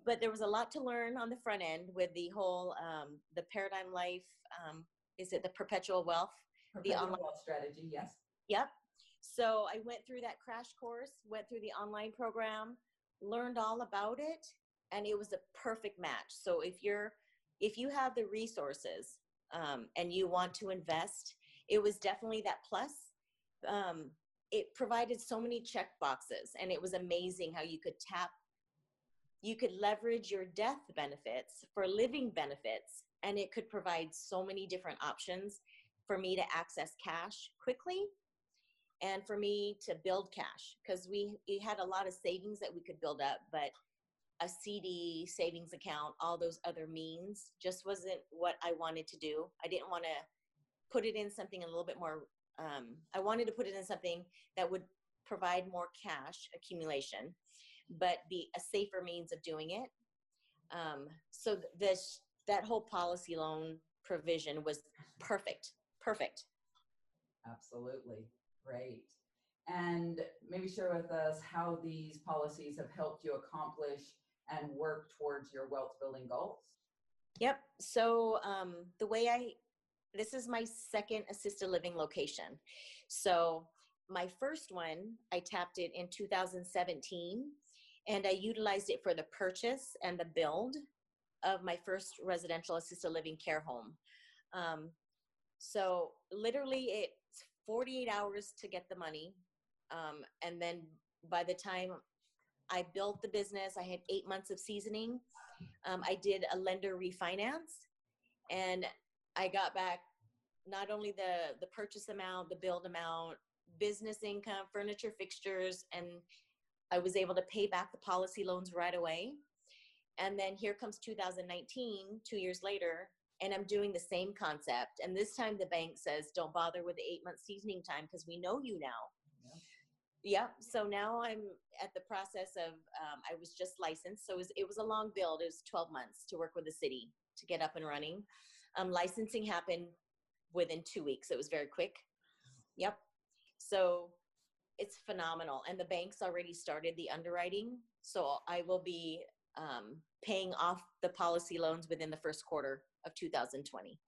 but there was a lot to learn on the front end with the whole um, the paradigm life. Um, is it the perpetual wealth? Perpetual online- wealth strategy, yes. Yep. So I went through that crash course, went through the online program, learned all about it, and it was a perfect match. So if you're if you have the resources um, and you want to invest, it was definitely that plus. Um, it provided so many check boxes, and it was amazing how you could tap, you could leverage your death benefits for living benefits, and it could provide so many different options for me to access cash quickly and for me to build cash because we, we had a lot of savings that we could build up but a cd savings account all those other means just wasn't what i wanted to do. I didn't want to put it in something a little bit more um, i wanted to put it in something that would provide more cash accumulation but be a safer means of doing it um, so this that whole policy loan provision was perfect perfect Absolutely. Great. And maybe share with us how these policies have helped you accomplish and work towards your wealth building goals. Yep. So um, the way I, this is my second assisted living location. So my first one, I tapped it in 2017 and I utilized it for the purchase and the build of my first residential assisted living care home. Um, so literally it's 48 hours to get the money. Um, and then by the time I built the business, I had eight months of seasoning. Um, I did a lender refinance and I got back not only the, the purchase amount, the build amount, business income, furniture fixtures, and I was able to pay back the policy loans right away. And then here comes 2019, two years later, and I'm doing the same concept. And this time the bank says, don't bother with the eight month seasoning time because we know you now. Yep. So now I'm at the process of, um, I was just licensed. So it was, it was a long build. It was 12 months to work with the city to get up and running. Um, licensing happened within two weeks. It was very quick. Yep. So it's phenomenal. And the bank's already started the underwriting. So I will be um, paying off the policy loans within the first quarter of 2020.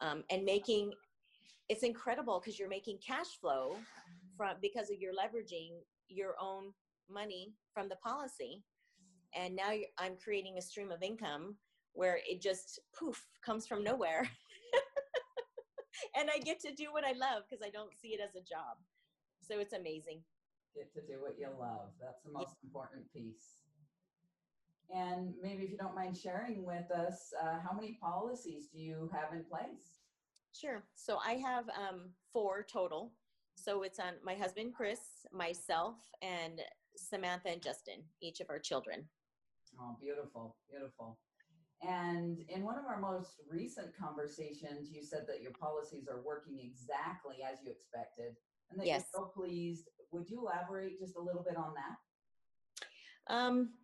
um, and making it's incredible because you're making cash flow from because of your leveraging your own money from the policy and now i'm creating a stream of income where it just poof comes from nowhere [laughs] [laughs] and i get to do what i love because i don't see it as a job so it's amazing Get to do what you love. That's the most important piece. And maybe if you don't mind sharing with us, uh, how many policies do you have in place? Sure. So I have um, four total. So it's on my husband, Chris, myself, and Samantha and Justin, each of our children. Oh, beautiful, beautiful. And in one of our most recent conversations, you said that your policies are working exactly as you expected and that Yes. you're so pleased. Would you elaborate just a little bit on that? Um,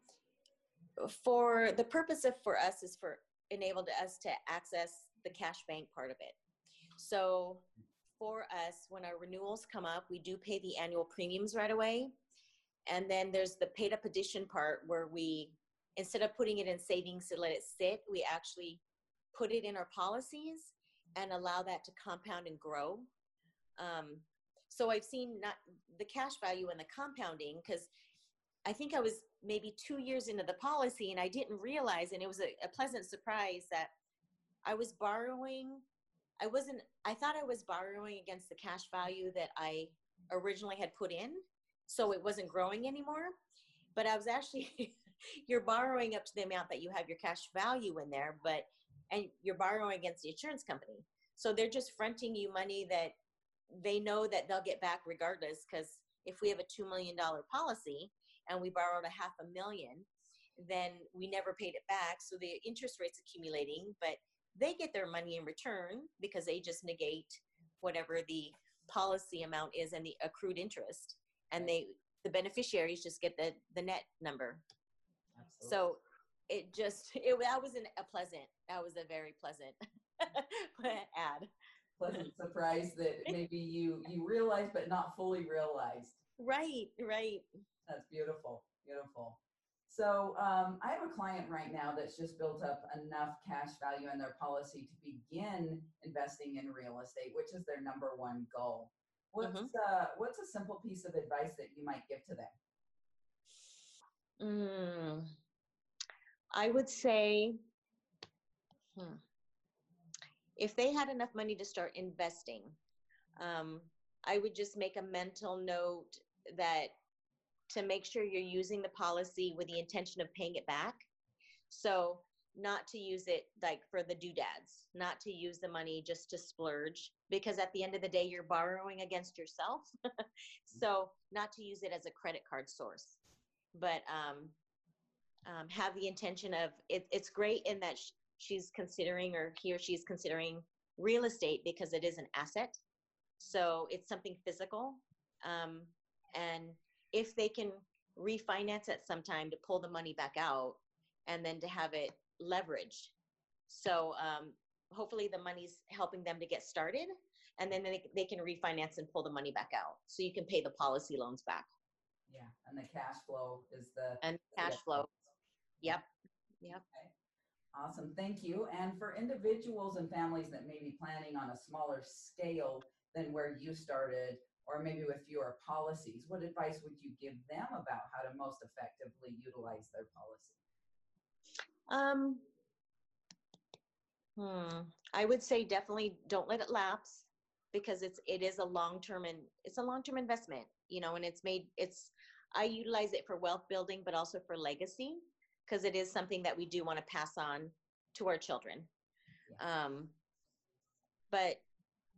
for the purpose of for us is for enabled us to access the cash bank part of it. So for us, when our renewals come up, we do pay the annual premiums right away. And then there's the paid up addition part where we, instead of putting it in savings to let it sit, we actually put it in our policies and allow that to compound and grow. Um, so I've seen not the cash value and the compounding because I think I was maybe two years into the policy and I didn't realize, and it was a, a pleasant surprise that I was borrowing. I wasn't, I thought I was borrowing against the cash value that I originally had put in. So it wasn't growing anymore. But I was actually, [laughs] you're borrowing up to the amount that you have your cash value in there, but, and you're borrowing against the insurance company. So they're just fronting you money that they know that they'll get back regardless. Because if we have a $2 million policy, and we borrowed a half a million, then we never paid it back. So the interest rate's accumulating, but they get their money in return because they just negate whatever the policy amount is and the accrued interest. And they the beneficiaries just get the the net number. Absolutely. So it just [laughs] it that was an, a pleasant that was a very pleasant [laughs] ad. pleasant surprise that [laughs] maybe you you realized but not fully realized. Right, right. That's beautiful, beautiful. So um, I have a client right now that's just built up enough cash value in their policy to begin investing in real estate, which is their number one goal. What's uh, what's a simple piece of advice that you might give to them? Mm, I would say, hmm, if they had enough money to start investing, um, I would just make a mental note that to make sure you're using the policy with the intention of paying it back. So, not to use it like for the doodads, not to use the money just to splurge, because at the end of the day, you're borrowing against yourself. [laughs] so, not to use it as a credit card source but um, um, have the intention of it, it's great in that sh- she's considering or he or she's considering real estate because it is an asset. So it's something physical um, and if they can refinance at some time to pull the money back out and then to have it leveraged. So um, hopefully the money's helping them to get started and then they, they can refinance and pull the money back out. So you can pay the policy loans back. Yeah, and the cash flow is the and cash flow Yep. Yep. Okay. Awesome, thank you. And for individuals and families that may be planning on a smaller scale than where you started, or maybe with fewer policies, what advice would you give them about how to most effectively utilize their policy? Um, hmm, I would say definitely don't let it lapse because it's it is a long term and it's a long term investment, you know, and it's made it's I utilize it for wealth building, but also for legacy because it is something that we do want to pass on to our children. Um, but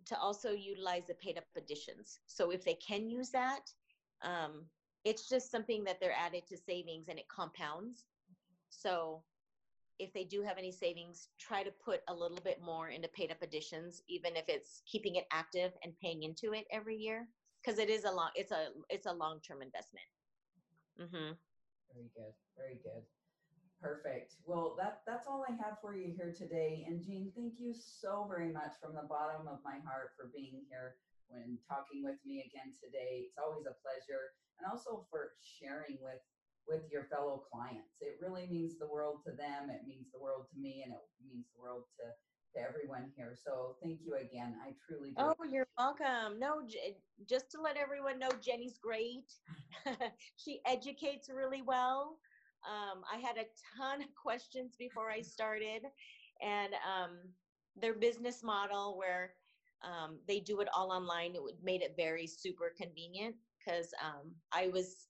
to also utilize the paid up additions. So if they can use that, um, it's just something that they're added to savings and it compounds. So if they do have any savings, try to put a little bit more into paid up additions, even if it's keeping it active and paying into it every year, because it is a long, it's a, it's a long term investment. Mm-hmm. Very good, very good. Perfect. Well, that that's all I have for you here today. And Jean, thank you so very much from the bottom of my heart for being here when talking with me again today. It's always a pleasure, and also for sharing with with your fellow clients. It really means the world to them. It means the world to me, and it means the world to to everyone here. So thank you again. I truly do. Oh, you're welcome. No, J- just to let everyone know, Jenny's great. [laughs] she educates really well. Um, I had a ton of questions before I started, and um, their business model, where um, they do it all online, it made it very super convenient because um, I was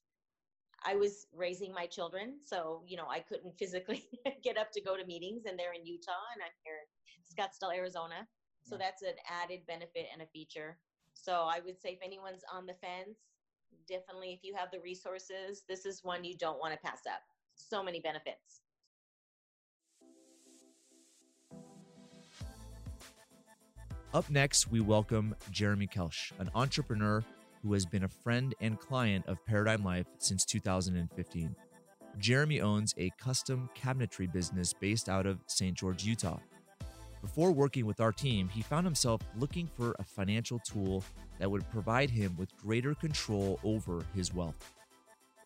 I was raising my children, so you know I couldn't physically [laughs] get up to go to meetings, and they're in Utah, and I'm here in Scottsdale, Arizona. So that's an added benefit and a feature. So I would say if anyone's on the fence, definitely if you have the resources, this is one you don't want to pass up. So many benefits. Up next, we welcome Jeremy Kelsch, an entrepreneur who has been a friend and client of Paradigm Life since 2015. Jeremy owns a custom cabinetry business based out of St. George, Utah. Before working with our team, he found himself looking for a financial tool that would provide him with greater control over his wealth.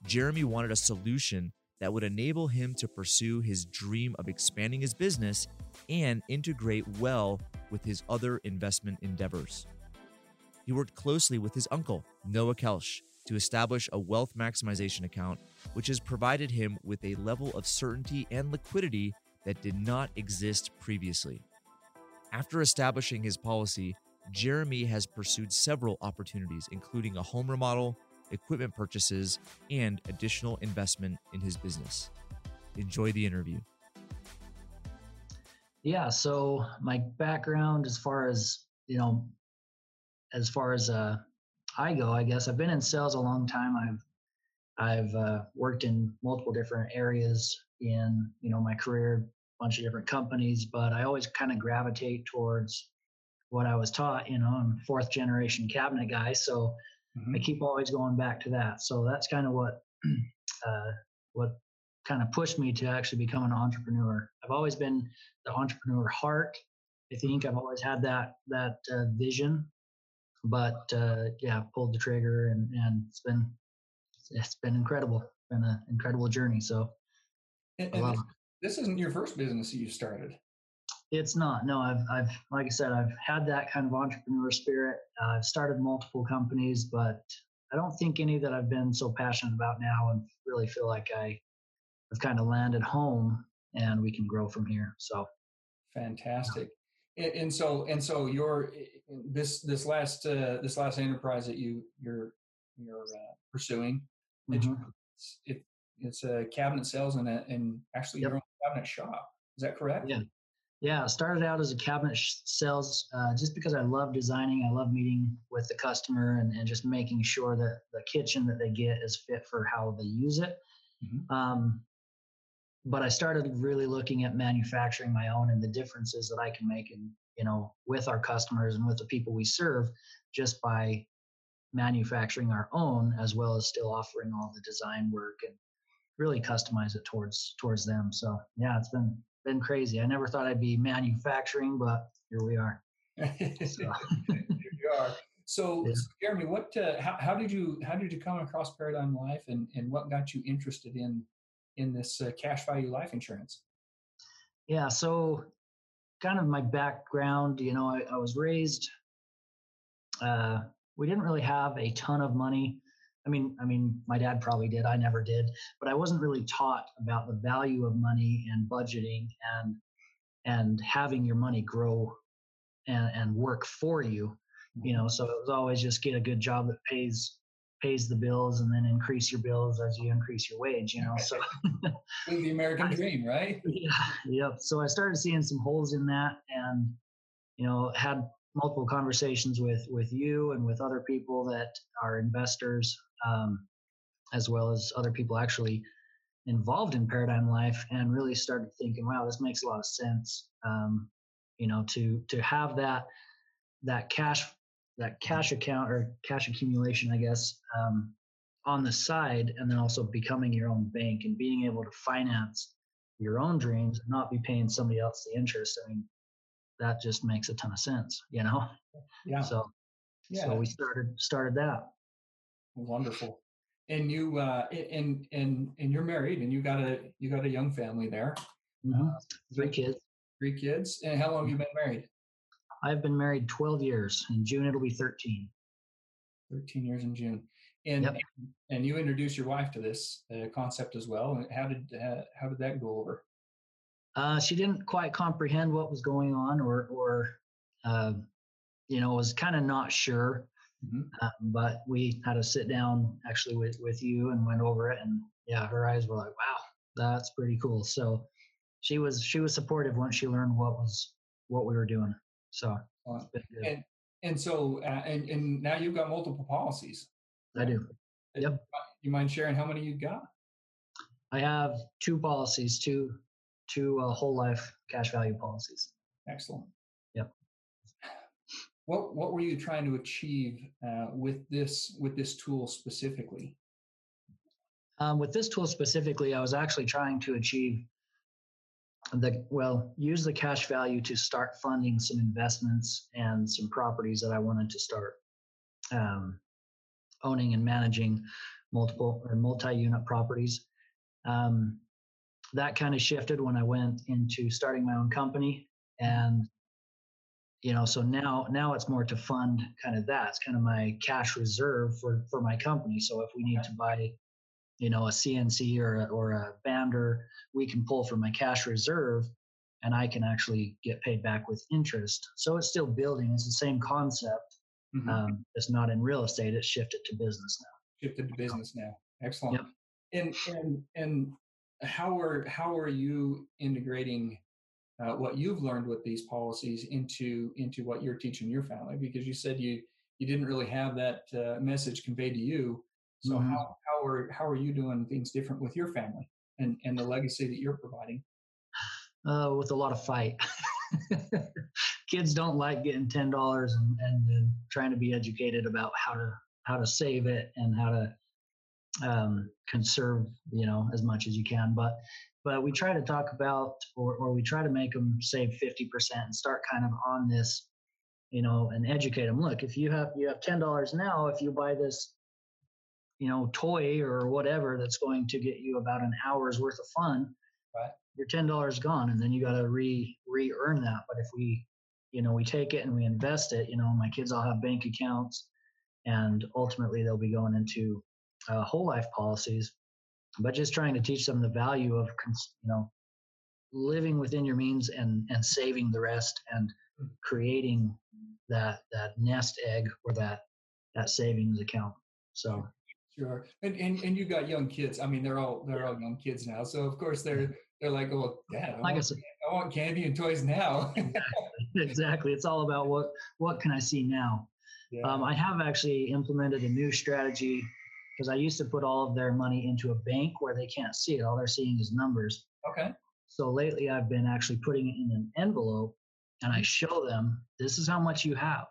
Jeremy wanted a solution that would enable him to pursue his dream of expanding his business and integrate well with his other investment endeavors. He worked closely with his uncle, Noah Kelsch, to establish a wealth maximization account, which has provided him with a level of certainty and liquidity that did not exist previously. After establishing his policy, Jeremy has pursued several opportunities, including a home remodel, equipment purchases, and additional investment in his business. Enjoy the interview. Yeah, so my background as far as, you know, as far as uh I go, I guess I've been in sales a long time. I've I've uh, worked in multiple different areas in, you know, my career, a bunch of different companies, but I always kind of gravitate towards what I was taught, you know, I'm fourth generation cabinet guy, so I keep always going back to that. So that's kind of what [clears throat] uh, what kind of pushed me to actually become an entrepreneur. I've always been the entrepreneur heart. I think I've always had that that uh, vision, but uh, yeah, pulled the trigger and and it's been it's been incredible. It's been an incredible journey. So And, and this, this isn't your first business that you started. It's not. No, I've, I've, like I said, I've had that kind of entrepreneur spirit. Uh, I've started multiple companies, but I don't think any that I've been so passionate about now and really feel like I have kind of landed home and we can grow from here. So, Fantastic. And, and so and so your this this last uh, this last enterprise that you you're you're uh, pursuing, mhm. it's, it, it's a cabinet sales and a, and actually Yep. your own cabinet shop. Is that correct? Yeah. Yeah, I started out as a cabinet sh- sales uh, just because I love designing. I love meeting with the customer and, and just making sure that the kitchen that they get is fit for how they use it. Mhm. Um, but I started really looking at manufacturing my own and the differences that I can make in, you know, with our customers and with the people we serve just by manufacturing our own as well as still offering all the design work and really customize it towards towards them. So yeah, it's been been crazy. I never thought I'd be manufacturing, but here we are. [laughs] So, Here you are. So, Yeah. Jeremy, what uh, how, how did you how did you come across Paradigm Life and, and what got you interested in in this uh, cash value life insurance? yeah, so kind of my background, you know, I, I was raised uh we didn't really have a ton of money. I mean, I mean, my dad probably did. I never did, but I wasn't really taught about the value of money and budgeting and and having your money grow and, and work for you. You mm-hmm. know, so it was always just get a good job that pays pays the bills and then increase your bills as you increase your wage. You know, so [laughs] The [laughs] American dream, right? [laughs] yeah, yep. So I started seeing some holes in that, and you know, had multiple conversations with with you and with other people that are investors, um, as well as other people actually involved in Paradigm Life, and really started thinking, wow, this makes a lot of sense. Um, you know, to to have that that cash that cash account or cash accumulation, I guess, um, on the side, and then also becoming your own bank and being able to finance your own dreams and not be paying somebody else the interest. I mean, that just makes a ton of sense, you know? Yeah. So, Yeah. so we started, started that. Wonderful. And you uh and and and you're married and you got a you got a young family there. Mhm. Three kids. Three kids. And how long have you been married? I've been married 12 years. In June, it'll be 13. 13 years in June. And Yep. and you introduced your wife to this uh, concept as well. And How did uh, how did that go over? Uh, she didn't quite comprehend what was going on, or, or uh, you know, was kind of not sure. Mhm. Um, but we had to sit down actually with, with you and went over it, and yeah, her eyes were like, "Wow, that's pretty cool." So she was she was supportive once she learned what was what we were doing. So Uh, it's been good. and and so uh, and and now you've got multiple policies. I do. Yep. You mind sharing how many you've got? I have two policies, two two uh, whole life cash value policies. Excellent. What what were you trying to achieve uh, with this with this tool specifically? Um, with this tool specifically, I was actually trying to achieve the well, use the cash value to start funding some investments and some properties that I wanted to start um, owning and managing multiple or multi-unit properties. Um, that kind of shifted when I went into starting my own company, and you know, so now now it's more to fund kind of that. It's kind of my cash reserve for for my company. So if we need to buy you know, a CNC or a, or a bander, we can pull from my cash reserve and I can actually get paid back with interest. So it's still building. It's the same concept. Mhm. Um, it's not in real estate. It's shifted to business now. Shifted to business now. Excellent. yep. And and and how are how are you integrating uh, what you've learned with these policies into into what you're teaching your family? Because you said you you didn't really have that uh, message conveyed to you. So Mhm. how how are how are you doing things different with your family and and the legacy that you're providing? Uh, with a lot of fight. [laughs] Kids don't like getting ten dollars and, and then trying to be educated about how to how to save it and how to um, conserve, you know, as much as you can. But but we try to talk about or or we try to make them save fifty percent and start kind of on this, you know, and educate them. Look, if you have you have ten dollars now, if you buy this you know, toy or whatever that's going to get you about an hour's worth of fun, Right. your ten dollars gone, and then you got to re re earn that. But if we, you know, we take it and we invest it, you know, my kids all have bank accounts, and ultimately they'll be going into uh, whole life policies. But just trying to teach them the value of, you know, living within your means and and saving the rest and creating that that nest egg or that that savings account. So Sure. And, and and you got young kids. I mean, they're all they're all young kids now. So of course they're they're like, oh, Dad, I, like I want, said, I want candy and toys now. exactly. It's all about what what can I see now. [laughs] yeah. Um, I have actually implemented a new strategy because I used to put all of their money into a bank where they can't see it. All they're seeing is numbers. okay. So lately, I've been actually putting it in an envelope, and I mm-hmm. show them this is how much you have,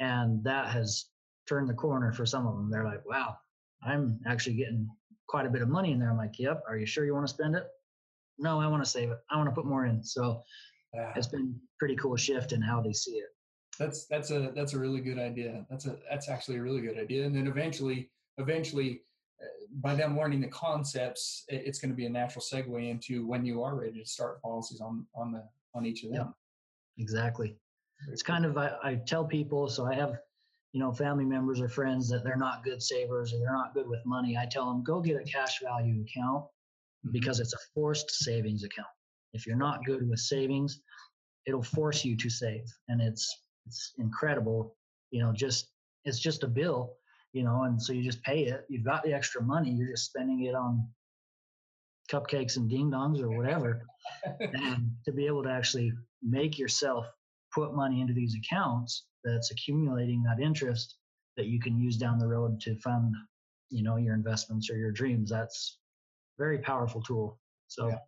and that has turned the corner for some of them. They're like, "Wow, I'm actually getting quite a bit of money in there." I'm like, "Yep. Are you sure you want to spend it?" No, I want to save it. I want to put more in. So it's been pretty cool shift in how they see it. That's that's a that's a really good idea. That's a that's actually a really good idea. And then eventually, eventually, uh, by them learning the concepts, it's going to be a natural segue into when you are ready to start policies on on the on each of them. Exactly. It's kind of I, I tell people. So I have, you know, family members or friends that they're not good savers or they're not good with money. I tell them go get a cash value account Mhm. because it's a forced savings account. If you're not good with savings, it'll force you to save, and it's it's incredible. You know, just it's just a bill, you know, and so you just pay it. You've got the extra money. You're just spending it on cupcakes and ding dongs or whatever and to be able to actually make yourself put money into these accounts that's accumulating that interest that you can use down the road to fund you know your investments or your dreams that's very powerful tool so Yeah.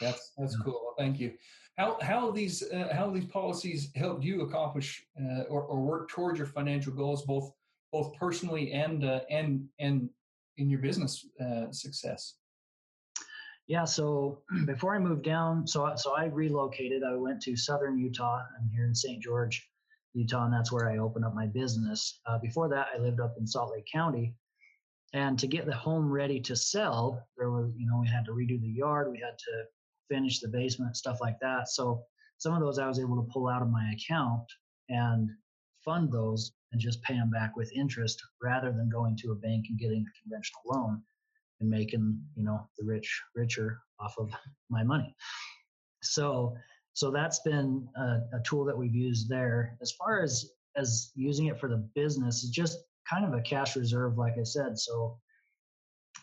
That's that's cool. Well, thank you. How how these uh, how these policies helped you accomplish uh, or, or work towards your financial goals, both both personally and uh, and and in your business uh, success? yeah so before i moved down so so i relocated i went to southern utah i'm here in st george utah and that's where i opened up my business uh, before that i lived up in salt lake county and to get the home ready to sell there was you know we had to redo the yard we had to finish the basement, stuff like that. So some of those I was able to pull out of my account and fund those and just pay them back with interest rather than going to a bank and getting a conventional loan and making you know the rich richer off of [laughs] my money. So so that's been a, a, tool that we've used there. As far as as using it for the business is just kind of a cash reserve like i said. So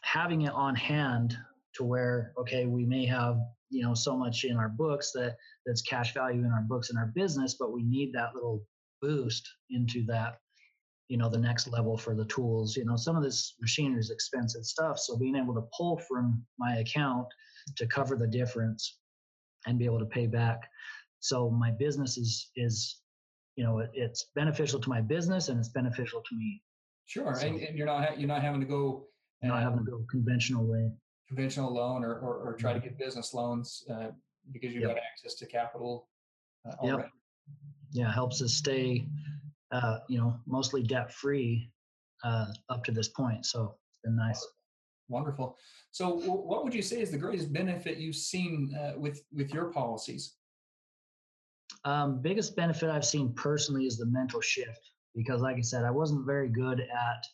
having it on hand to where okay we may have you know so much in our books that that's cash value in our books in our business but we need that little boost into that you know the next level for the tools. You know some of this machinery is expensive stuff so being able to pull from my account to cover the difference and be able to pay back. So my business is is you know it, it's beneficial to my business and it's beneficial to me. Sure so, and, and, you're not you're not having to go uh, not having to go conventional way. conventional loan or, or, or try to get business loans uh, because you've yep. got access to capital uh, yep. Yeah helps us stay uh, you know, mostly debt free uh, up to this point. So it's been nice. Wonderful. So, what would you say is the greatest benefit you've seen uh, with with your policies? Um, biggest benefit I've seen personally is the mental shift because, like I said, I wasn't very good at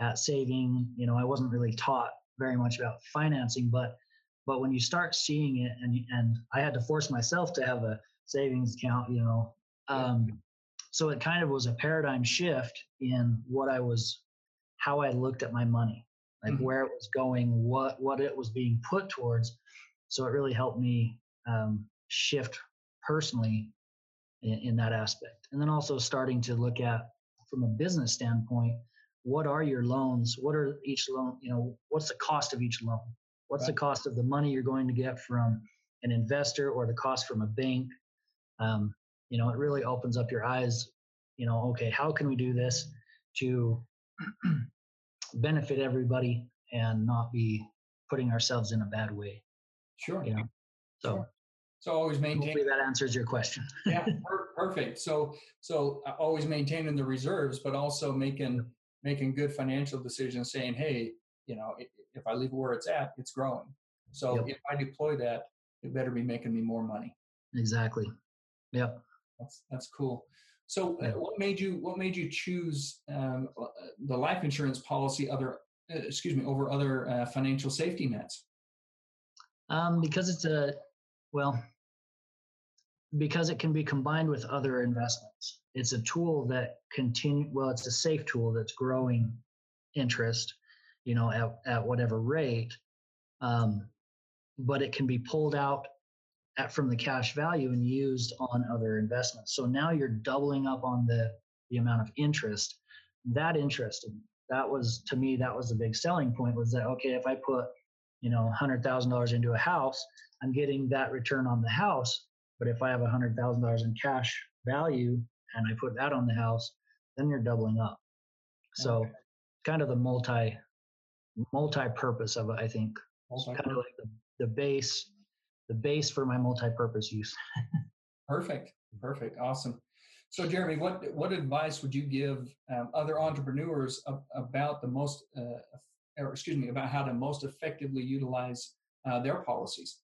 at saving. You know, I wasn't really taught very much about financing, but but when you start seeing it, and and I had to force myself to have a savings account. You know, um, so it kind of was a paradigm shift in what I was, how I looked at my money, like mm-hmm. where it was going, what what it was being put towards. So it really helped me um, shift personally in, in that aspect, and then also starting to look at from a business standpoint, what are your loans? What are each loan? You know, what's the cost of each loan? What's right. the cost of the money you're going to get from an investor or the cost from a bank? Um, you know it really opens up your eyes you know okay how can we do this to [clears throat] benefit everybody and not be putting ourselves in a bad way? Sure. You know? So sure. so always maintain Hopefully that answers your question. Yeah [laughs] per- perfect. So so uh, always maintaining the reserves but also making making good financial decisions saying hey you know if, if i leave it where it's at it's growing. So yep. if i deploy that it better be making me more money. Exactly yep that's that's cool. So, uh, what made you what made you choose um, uh, the life insurance policy other uh, excuse me over other uh, financial safety nets? Um, because it's a well, because it can be combined with other investments. It's a tool that continue well. It's a safe tool that's growing interest, you know, at at whatever rate. Um, but it can be pulled out at, from the cash value and used on other investments. So now you're doubling up on the the amount of interest. That interested that was to me that was the big selling point was that okay if I put you know hundred thousand dollars into a house, I'm getting that return on the house. But if I have a hundred thousand dollars in cash value and I put that on the house, then you're doubling up. So okay. kind of the multi multi purpose of it, I think. Kind of like the, the base the base for my multi-purpose use. [laughs] perfect, perfect, awesome. So, Jeremy, what what advice would you give um, other entrepreneurs ab- about the most, uh, or excuse me, about how to most effectively utilize uh, their policies?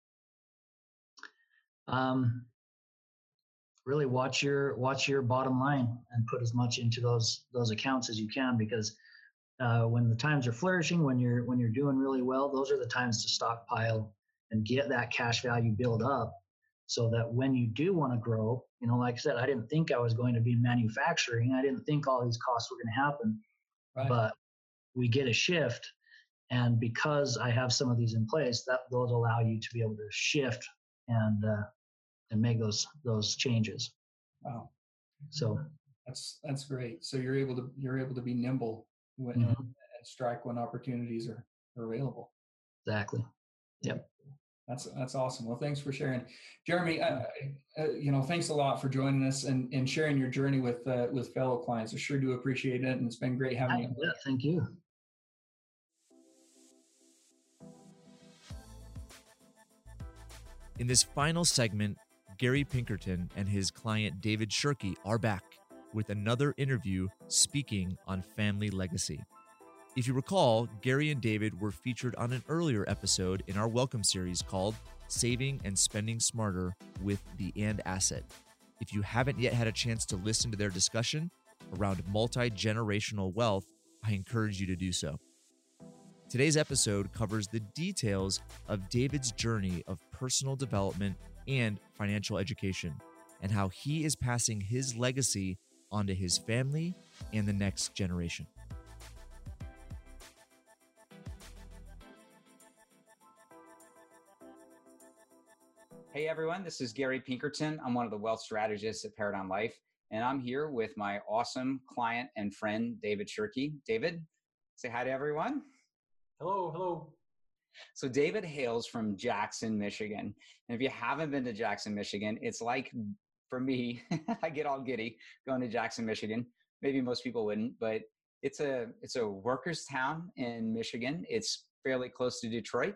Um, really watch your watch your bottom line and put as much into those those accounts as you can because uh, when the times are flourishing, when you're when you're doing really well, those are the times to stockpile and get that cash value build up so that when you do want to grow, you know, like I said, I didn't think I was going to be manufacturing. I didn't think all these costs were going to happen, right. but we get a shift. And because I have some of these in place, that those allow you to be able to shift and uh, and make those those changes. Wow. So that's that's great. So you're able to you're able to be nimble when mm-hmm. and strike when opportunities are, are available. Exactly. Yep. That's that's awesome. Well, thanks for sharing, Jeremy. Uh, uh, you know, thanks a lot for joining us and, and sharing your journey with uh, with fellow clients. I sure do appreciate it, and it's been great having you. Yeah, thank you. In this final segment, Gary Pinkerton and his client David Shirkey are back with another interview speaking on family legacy. If you recall, Gary and David were featured on an earlier episode in our welcome series called Saving and Spending Smarter with the And Asset. If you haven't yet had a chance to listen to their discussion around multi generational wealth, I encourage you to do so. Today's episode covers the details of David's journey of personal development and financial education, and how he is passing his legacy onto his family and the next generation. Hey everyone, this is Gary Pinkerton. I'm one of the wealth strategists at Paradigm Life, and I'm here with my awesome client and friend, David Shirkey. David, say hi to everyone. Hello, hello. So, David hails from Jackson, Michigan. And if you haven't been to Jackson, Michigan, it's like for me, [laughs] I get all giddy going to Jackson, Michigan. Maybe most people wouldn't, but it's a it's a workers town in Michigan. It's fairly close to Detroit.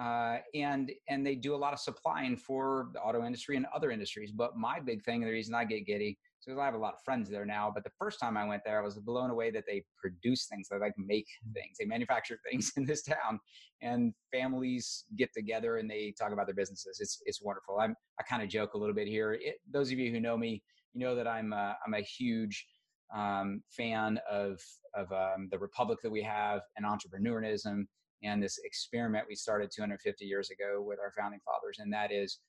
Uh, and and they do a lot of supplying for the auto industry and other industries. But my big thing, and the reason I get giddy, is I have a lot of friends there now. But the first time I went there, I was blown away that they produce things, that they can make things, they manufacture [laughs] things in this town, and families get together and they talk about their businesses. It's it's wonderful. I'm I kind of joke a little bit here. It, those of you who know me, you know that I'm uh, I'm a huge um, fan of of um, the republic that we have and entrepreneurism and this experiment we started 250 years ago with our founding fathers, and that is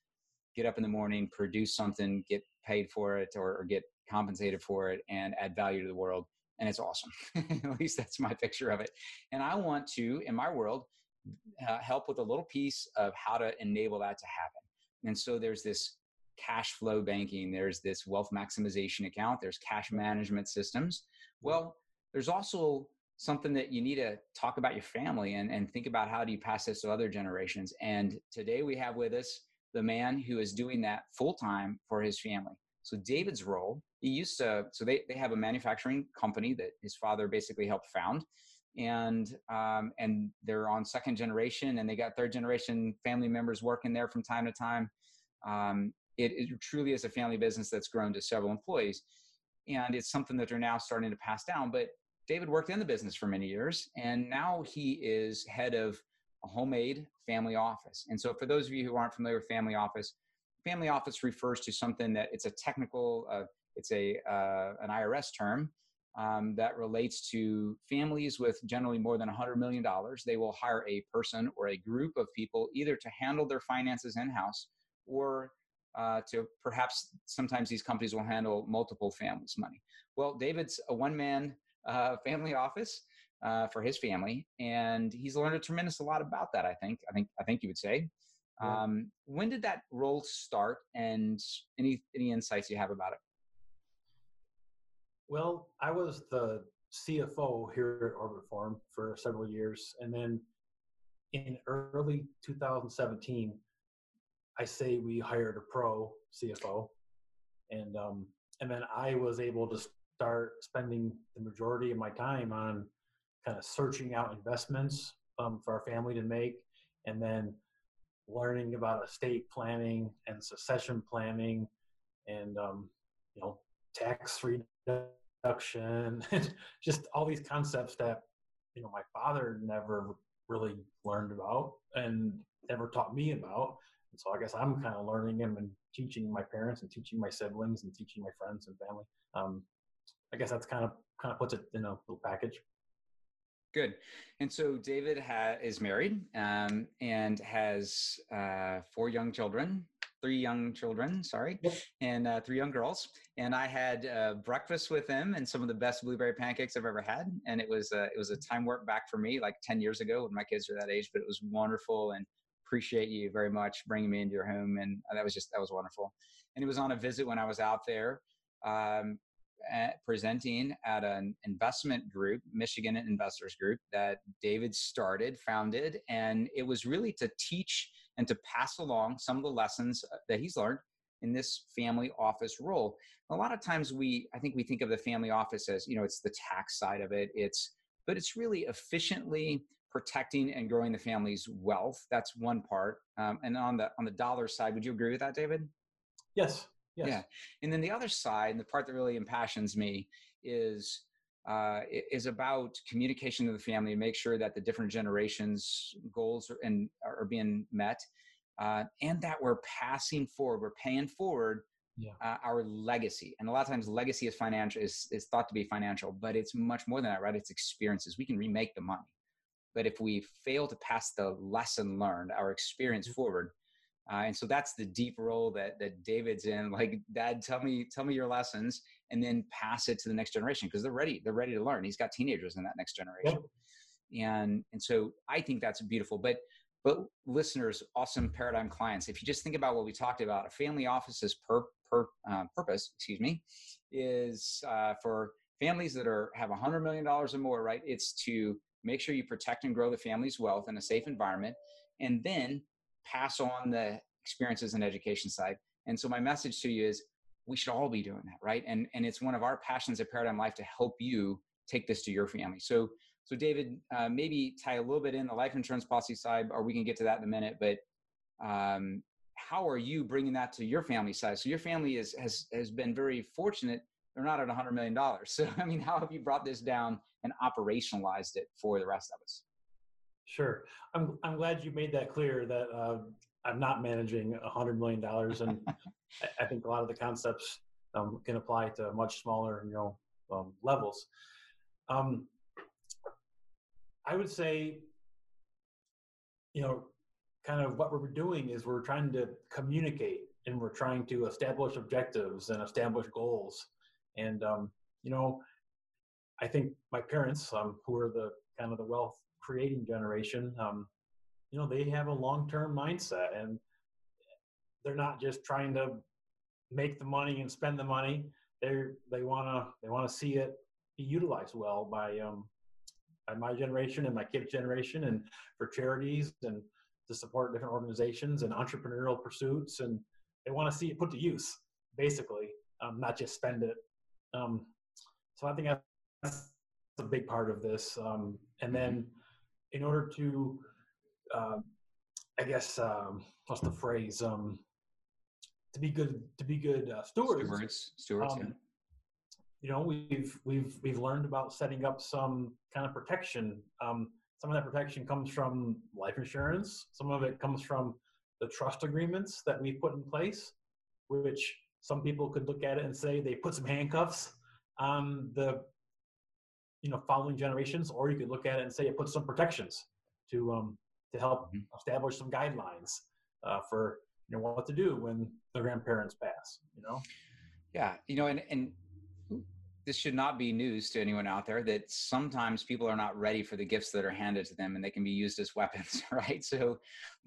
get up in the morning, produce something, get paid for it, or, or get compensated for it, and add value to the world. And it's awesome. [laughs] At least that's my picture of it. And I want to, in my world, uh, help with a little piece of how to enable that to happen. And so there's this cash flow banking, there's this wealth maximization account, there's cash management systems. Well, there's also something that you need to talk about your family and, and think about how do you pass this to other generations. And today we have with us the man who is doing that full time for his family. So David's role, he used to, so they, they have a manufacturing company that his father basically helped found. And um, and they're on second generation, and they got third generation family members working there from time to time. Um, it, it truly is a family business that's grown to several employees, and it's something that they're now starting to pass down. But David worked in the business for many years, and now he is head of a homemade family office. And so, for those of you who aren't familiar with family office, family office refers to something that it's a technical, uh, it's a uh, an IRS term um, that relates to families with generally more than $100 million. They will hire a person or a group of people either to handle their finances in house or uh, to perhaps sometimes these companies will handle multiple families' money. Well, David's a one man uh, family office uh, for his family, and he's learned a tremendous a lot about that. I think. I think. I think you would say. Um, when did that role start, and any any insights you have about it? Well, I was the CFO here at Orbitform for several years, and then in early 2017, I say we hired a pro CFO, and um, and then I was able to start spending the majority of my time on kind of searching out investments um, for our family to make and then learning about estate planning and succession planning and um, you know tax reduction [laughs] and just all these concepts that you know my father never really learned about and never taught me about. And so i guess i'm kind of learning them and teaching my parents and teaching my siblings and teaching my friends and family. Um, I guess that's kind of kind of puts it in a little package. Good. And so David ha- is married um, and has uh, four young children, three young children, sorry, yep. and uh, three young girls. And I had uh, breakfast with them and some of the best blueberry pancakes I've ever had. And it was it was a time warp back for me, like ten years ago when my kids were that age. But it was wonderful and appreciate you very much bringing me into your home. And that was just that was wonderful. And it was on a visit when I was out there. Um, presenting at an investment group, Michigan Investors Group, that David started, founded, and it was really to teach and to pass along some of the lessons uh, that he's learned in this family office role. A lot of times we, I think we think of the family office as, you know, it's the tax side of it. It's, but it's really efficiently protecting and growing the family's wealth. That's one part. Um, and on the on the dollar side, would you agree with that, David? Yes, Yes. Yeah. And then the other side, and the part that really impassions me, is uh, is about communication to the family and make sure that the different generations goals are, and are being met uh, and that we're passing forward we're paying forward Yeah. uh, our legacy and a lot of times legacy is financial is, is thought to be financial but it's much more than that right it's experiences we can remake the money but if we fail to pass the lesson learned our experience forward uh, and so that's the deep role that that david's in like dad tell me tell me your lessons and then pass it to the next generation because they're ready they're ready to learn. He's got teenagers in that next generation. And and so i think that's beautiful. But but listeners awesome paradigm clients if you just think about what we talked about a family office's per, per uh, purpose excuse me is uh, for families that are have a 100 million dollars or more right it's to make sure you protect and grow the family's wealth in a safe environment. And then pass on the experiences and education side. And so my message to you is we should all be doing that right? And and it's one of our passions at paradigm life to help you take this to your family. So so david uh, maybe tie a little bit in the life insurance policy side or we can get to that in a minute but um, how are you bringing that to your family side? So your family is has has been very fortunate they're not at a 100 million dollars. [laughs] So i mean how have you brought this down and operationalized it for the rest of us Sure. I'm I'm glad you made that clear that uh, I'm not managing a hundred million dollars, and I, I think a lot of the concepts um, can apply to much smaller, you know, um, levels. Um, I would say, you know, kind of what we're doing is we're trying to communicate and we're trying to establish objectives and establish goals, and um, you know, I think my parents, um, who are the kind of the wealth creating generation, um, you know, they have a long-term mindset and they're not just trying to make the money and spend the money. They're, they want to, they want to see it be utilized well by, um, by my generation and my kids' generation and for charities and to support different organizations and entrepreneurial pursuits. And they want to see it put to use basically, um, not just spend it. Um, so I think that's a big part of this. Um, and then in order to, uh, I guess, um, what's the phrase? Um, to be good, to be good uh, stewards. stewards stewards um, yeah. You know, we've we've we've learned about setting up some kind of protection. Um, some of that protection comes from life insurance. Some of it comes from the trust agreements that we put in place, which some people could look at it and say they put some handcuffs on the you know following generations, or you could look at it and say it puts some protections to um, to help Mhm. establish some guidelines uh, for you know what to do when the grandparents pass. You know, Yeah, you know, and and this should not be news to anyone out there that sometimes people are not ready for the gifts that are handed to them, and they can be used as [laughs] weapons, right? So,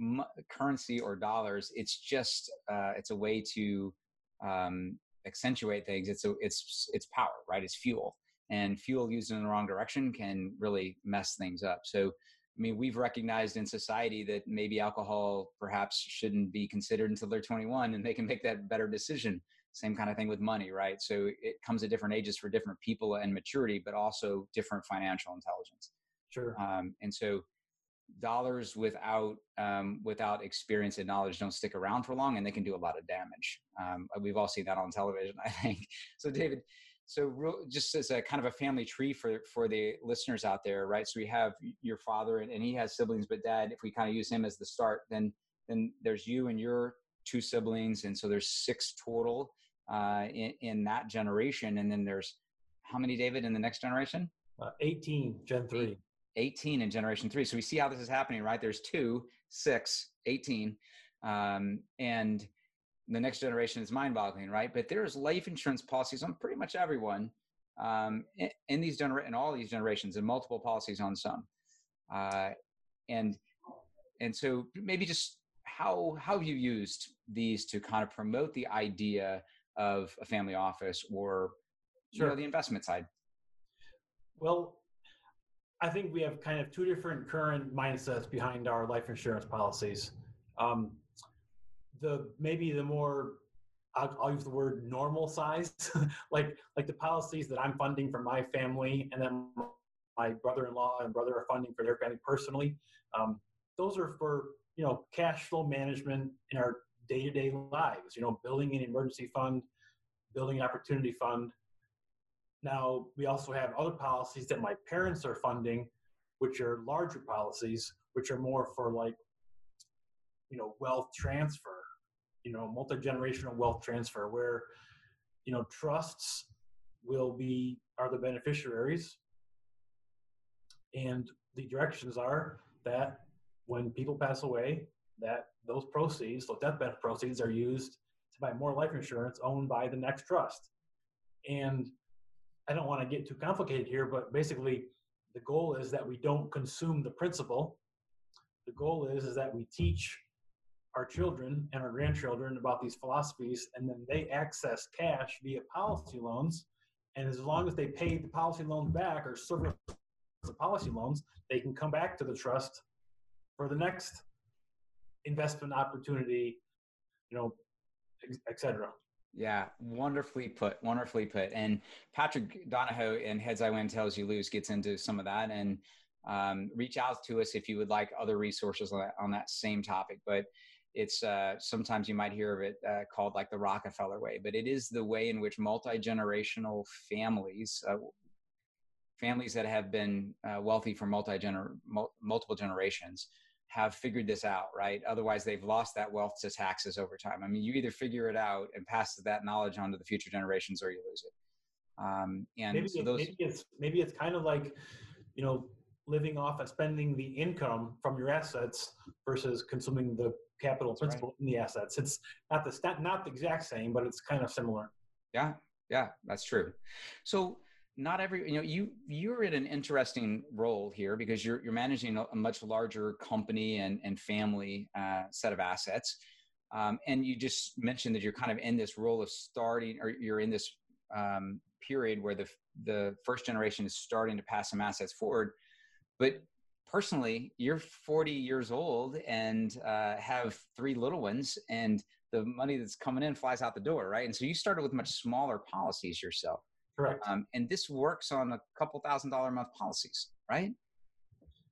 m- currency or dollars, it's just uh, it's a way to um, accentuate things. It's a it's it's power, right? It's fuel, and fuel used in the wrong direction can really mess things up. So. I mean, we've recognized in society that maybe alcohol perhaps shouldn't be considered until they're 21 and they can make that better decision same kind of thing with money right so it comes at different ages for different people and maturity but also different financial intelligence sure. um, and so dollars without um, without experience and knowledge don't stick around for long and they can do a lot of damage um, we've all seen that on television [laughs] i think so david so real, just as a kind of a family tree for for the listeners out there right? So we have your father and, and he has siblings but dad if we kind of use him as the start then then there's you and your two siblings and so there's six total uh, in, in that generation and then there's how many david in the next generation? Uh, 18 Gen three. 18 in generation three. So we see how this is happening right? There's two six 18 um, and the next generation is mind boggling right? But there's life insurance policies on pretty much everyone um, in, in these gener- in all these generations and multiple policies on some. Uh, and and so maybe just how how have you used these to kind of promote the idea of a family office or you know the investment side? Well, I think we have kind of two different current mindsets behind our life insurance policies. Um, the maybe the more I'll, I'll use the word normal size, [laughs] like like the policies that I'm funding for my family, and then my brother-in-law and brother are funding for their family personally. Um, those are for you know cash flow management in our day-to-day lives. You know, building an emergency fund, building an opportunity fund. now we also have other policies that my parents are funding, which are larger policies, which are more for like, you know, wealth transfer, you know, multi generational wealth transfer, where, you know, trusts will be are the beneficiaries, and the directions are that when people pass away, that those proceeds, those death benefit proceeds, are used to buy more life insurance owned by the next trust. And I don't want to get too complicated here, but basically, the goal is that we don't consume the principal. The goal is is that we teach our children and our grandchildren about these philosophies, and then they access cash via policy loans. And as long as they pay the policy loans back or service the policy loans, they can come back to the trust for the next investment opportunity, you know, et cetera. Yeah, wonderfully put. Wonderfully put. And Patrick Donohoe in Heads I Win, Tails You Lose gets into some of that. And um, reach out to us if you would like other resources on that, on that same topic. But it's uh, sometimes you might hear of it uh, called like the Rockefeller way, but it is the way in which multi generational families, uh, families that have been uh, wealthy for multi multiple generations, have figured this out, right? Otherwise, they've lost that wealth to taxes over time. I mean, you either figure it out and pass that knowledge on to the future generations, or you lose it. Um, and maybe, so those, maybe it's maybe it's kind of like, you know, living off and spending the income from your assets versus consuming the capital principal right. in the assets. It's not the not the exact same, but it's kind of similar. Yeah, yeah, that's true. So not every you know you you're in an interesting role here because you're you're managing a, much larger company and and family uh, set of assets um, and you just mentioned that you're kind of in this role of starting or you're in this um, period where the the first generation is starting to pass some assets forward but personally you're 40 years old and uh, have three little ones and the money that's coming in flies out the door right and so you started with much smaller policies yourself Correct. Um, and this works on a couple thousand dollar a month policies, right?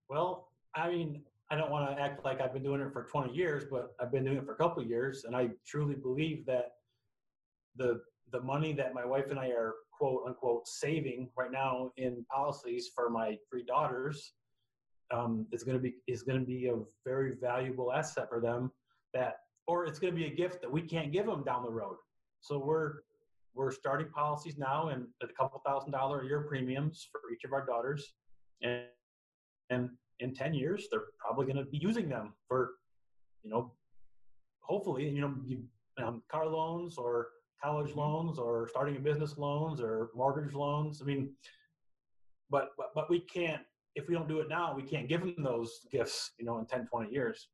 Well, I mean, I don't want to act like I've been doing it for 20 years, but I've been doing it for a couple years, and I truly believe that the the money that my wife and I are quote unquote saving right now in policies for my three daughters um, is going to be is going to be a very valuable asset for them. That or it's going to be a gift that we can't give them down the road. So we're we're starting policies now and at a couple thousand dollar a year premiums for each of our daughters and and in 10 years they're probably going to be using them for you know hopefully you know um, car loans or college loans or starting a business loans or mortgage loans i mean but but, but we can't if we don't do it now we can't give them those gifts you know in 10 20 years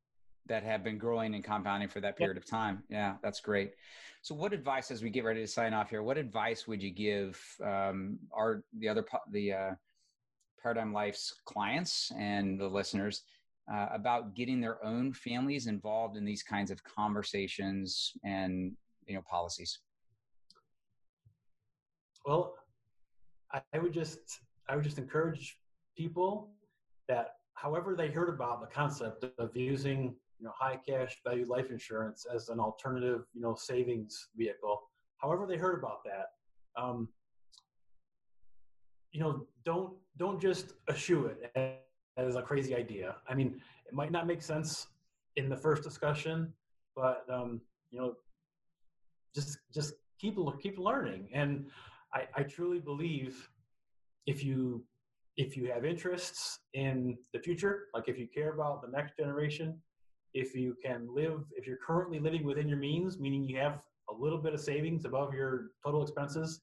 that have been growing and compounding for that period of time. Yeah, that's great. So, what advice, as we get ready to sign off here, what advice would you give um, our the other the uh, Paradigm Life's clients and the listeners uh, about getting their own families involved in these kinds of conversations and you know policies? Well, I would just I would just encourage people that however they heard about the concept of using you know high cash value life insurance as an alternative you know savings vehicle however they heard about that um, you know don't don't just eschew it as a crazy idea. I mean it might not make sense in the first discussion but um, you know just just keep keep learning. And I, I truly believe if you if you have interests in the future like if you care about the next generation if you can live, if you're currently living within your means, meaning you have a little bit of savings above your total expenses,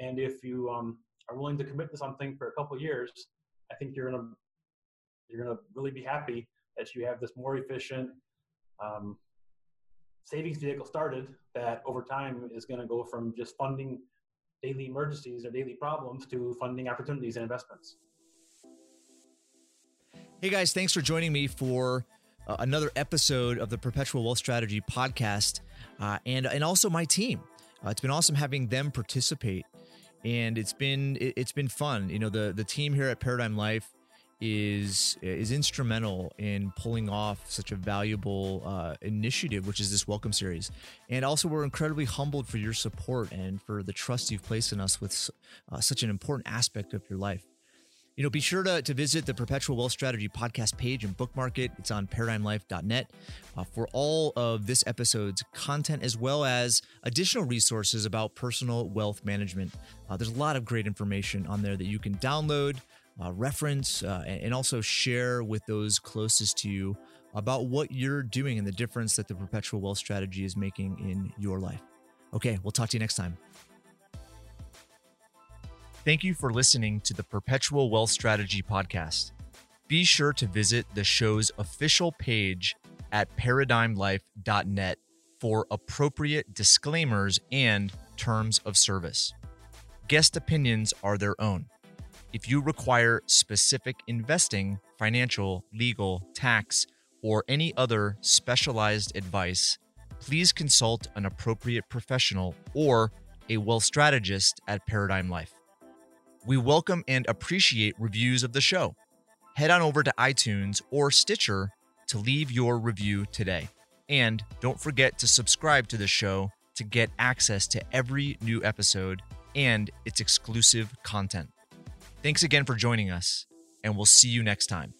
and if you um, are willing to commit to something for a couple years, I think you're gonna you're gonna really be happy that you have this more efficient um, savings vehicle started that over time is to go from just funding daily emergencies or daily problems to funding opportunities and investments. Hey guys, thanks for joining me for uh, another episode of the Perpetual Wealth Strategy podcast, uh, and and also my team. Uh, it's been awesome having them participate, and it's been it, has been fun. You know, the the team here at Paradigm Life is is instrumental in pulling off such a valuable uh, initiative, which is this welcome series. And also, we're incredibly humbled for your support and for the trust you've placed in us with uh, such an important aspect of your life. You know, be sure to, to visit the Perpetual Wealth Strategy podcast page and bookmark it. It's on paradigmlife.net uh, for all of this episode's content, as well as additional resources about personal wealth management. Uh, there's a lot of great information on there that you can download, uh, reference, uh, and also share with those closest to you about what you're doing and the difference that the Perpetual Wealth Strategy is making in your life. Okay, we'll talk to you next time. Thank you for listening to the Perpetual Wealth Strategy podcast. Be sure to visit the show's official page at paradigmlife.net for appropriate disclaimers and terms of service. Guest opinions are their own. If you require specific investing, financial, legal, tax, or any other specialized advice, please consult an appropriate professional or a wealth strategist at Paradigm Life. We welcome and appreciate reviews of the show. Head on over to iTunes or Stitcher to leave your review today. And don't forget to subscribe to the show to get access to every new episode and its exclusive content. Thanks again for joining us, and we'll see you next time.